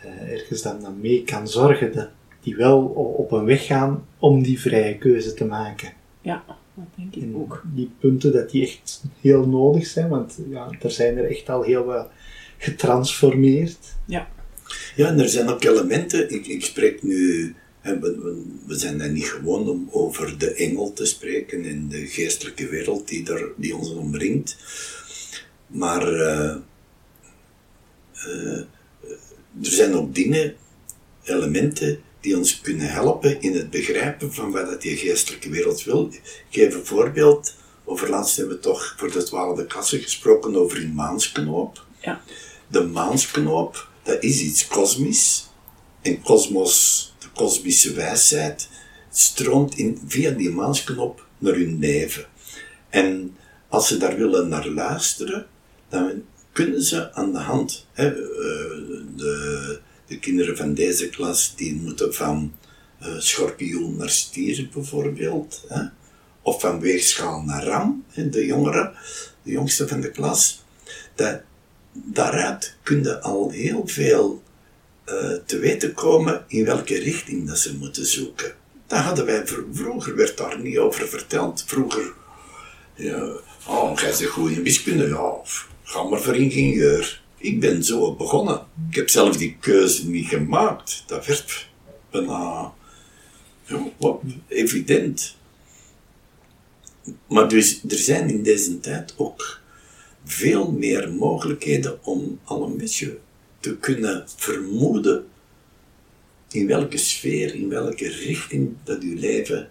eh, ergens dan, dan mee kan zorgen dat die wel op een weg gaan om die vrije keuze te maken. ja dat denk ik En ook. die punten dat die echt heel nodig zijn, want ja, er zijn er echt al heel wat getransformeerd. Ja, Ja, en er zijn ook elementen. Ik, ik spreek nu. We, we, we zijn daar niet gewoon om over de engel te spreken en de geestelijke wereld die, er, die ons omringt. Maar eh, eh, er zijn ook dingen, elementen, die ons kunnen helpen in het begrijpen van wat dat die geestelijke wereld wil. Ik geef een voorbeeld. Over laatst hebben we toch voor de twaalfde klasse gesproken over een maansknoop. ja, De maansknoop, dat is iets kosmisch. En kosmos, de kosmische wijsheid, stroomt in, via die maansknop naar hun neven. En als ze daar willen naar luisteren, dan kunnen ze aan de hand, hè, eh, de, de kinderen van deze klas, die moeten van eh, schorpioen naar stier bijvoorbeeld, hè, of van weegschaal naar ram, hè, de jongeren, de jongste van de klas, dat, daaruit kun al heel veel eh, te weten komen in welke richting dat ze moeten zoeken. Dat hadden wij vr- vroeger, werd daar niet over verteld. Vroeger, ja, oh, jij bent goed in wiskunde, ja, ga maar voor ingenieur. Ik ben zo begonnen. Ik heb zelf die keuze niet gemaakt. Dat werd bijna evident. Maar dus, er zijn in deze tijd ook veel meer mogelijkheden om al een beetje te kunnen vermoeden in welke sfeer, in welke richting dat uw leven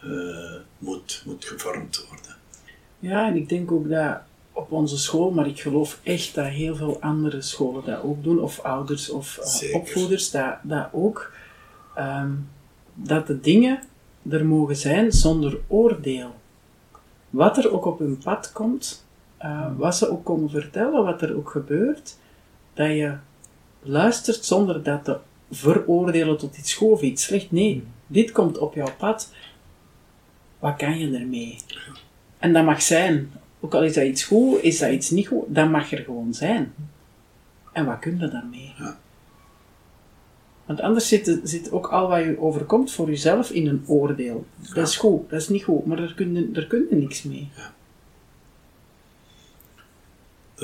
eh, moet, moet gevormd worden. Ja, en ik denk ook dat op onze school, maar ik geloof echt dat heel veel andere scholen dat ook doen, of ouders of eh, opvoeders, dat, dat ook, ehm, dat de dingen er mogen zijn zonder oordeel. Wat er ook op hun pad komt, eh, wat ze ook komen vertellen, wat er ook gebeurt, dat je luistert zonder dat te veroordelen tot iets goed of iets slecht. Nee, dit komt op jouw pad. Wat kan je ermee? En dat mag zijn. Ook al is dat iets goed, is dat iets niet goed, dat mag er gewoon zijn. En wat kun je daarmee? Ja. Want anders zit, zit ook al wat je overkomt voor jezelf in een oordeel. Dat is goed, dat is niet goed, maar daar kun je, daar kun je niks mee. Dat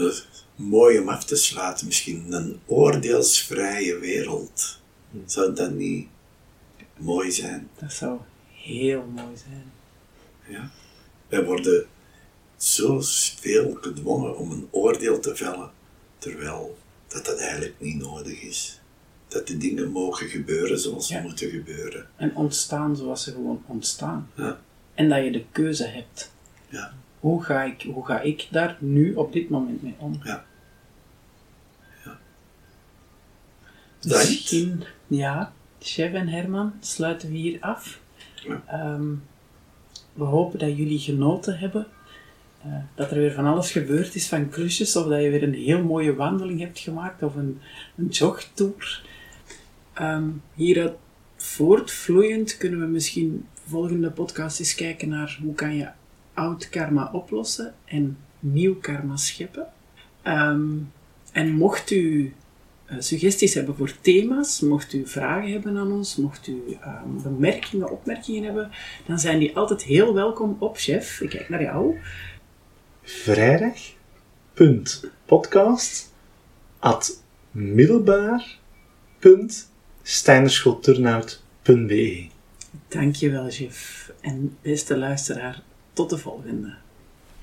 is mooi om af te sluiten, misschien een oordeelsvrije wereld. Zou dat niet mooi zijn? Dat zou heel mooi zijn. Ja? Wij worden zo veel gedwongen om een oordeel te vellen, terwijl dat, dat eigenlijk niet nodig is. dat de dingen mogen gebeuren zoals ze moeten gebeuren. En ontstaan zoals ze gewoon ontstaan. Ja. En dat je de keuze hebt. Ja. Hoe ga ik, hoe ga ik daar nu op dit moment mee om? Ja. Ja. Misschien, ja, chef en Herman, sluiten we hier af. Ja. Ehm, we hopen dat jullie genoten hebben. eh, dat er weer van alles gebeurd is van klusjes, of dat je weer een heel mooie wandeling hebt gemaakt, of een, een jogtour. Ehm, hieruit voortvloeiend kunnen we misschien volgende podcast eens kijken naar hoe kan je oud karma oplossen en nieuw karma scheppen. Ehm, en mocht u eh, suggesties hebben voor thema's, mocht u vragen hebben aan ons, mocht u ehm, bemerkingen, opmerkingen hebben, dan zijn die altijd heel welkom op Chef. Ik kijk naar jou. Vrijdag.podcast at middelbaar.steinerschoolturnout.be Dankjewel, Chef. En beste luisteraar, tot de volgende.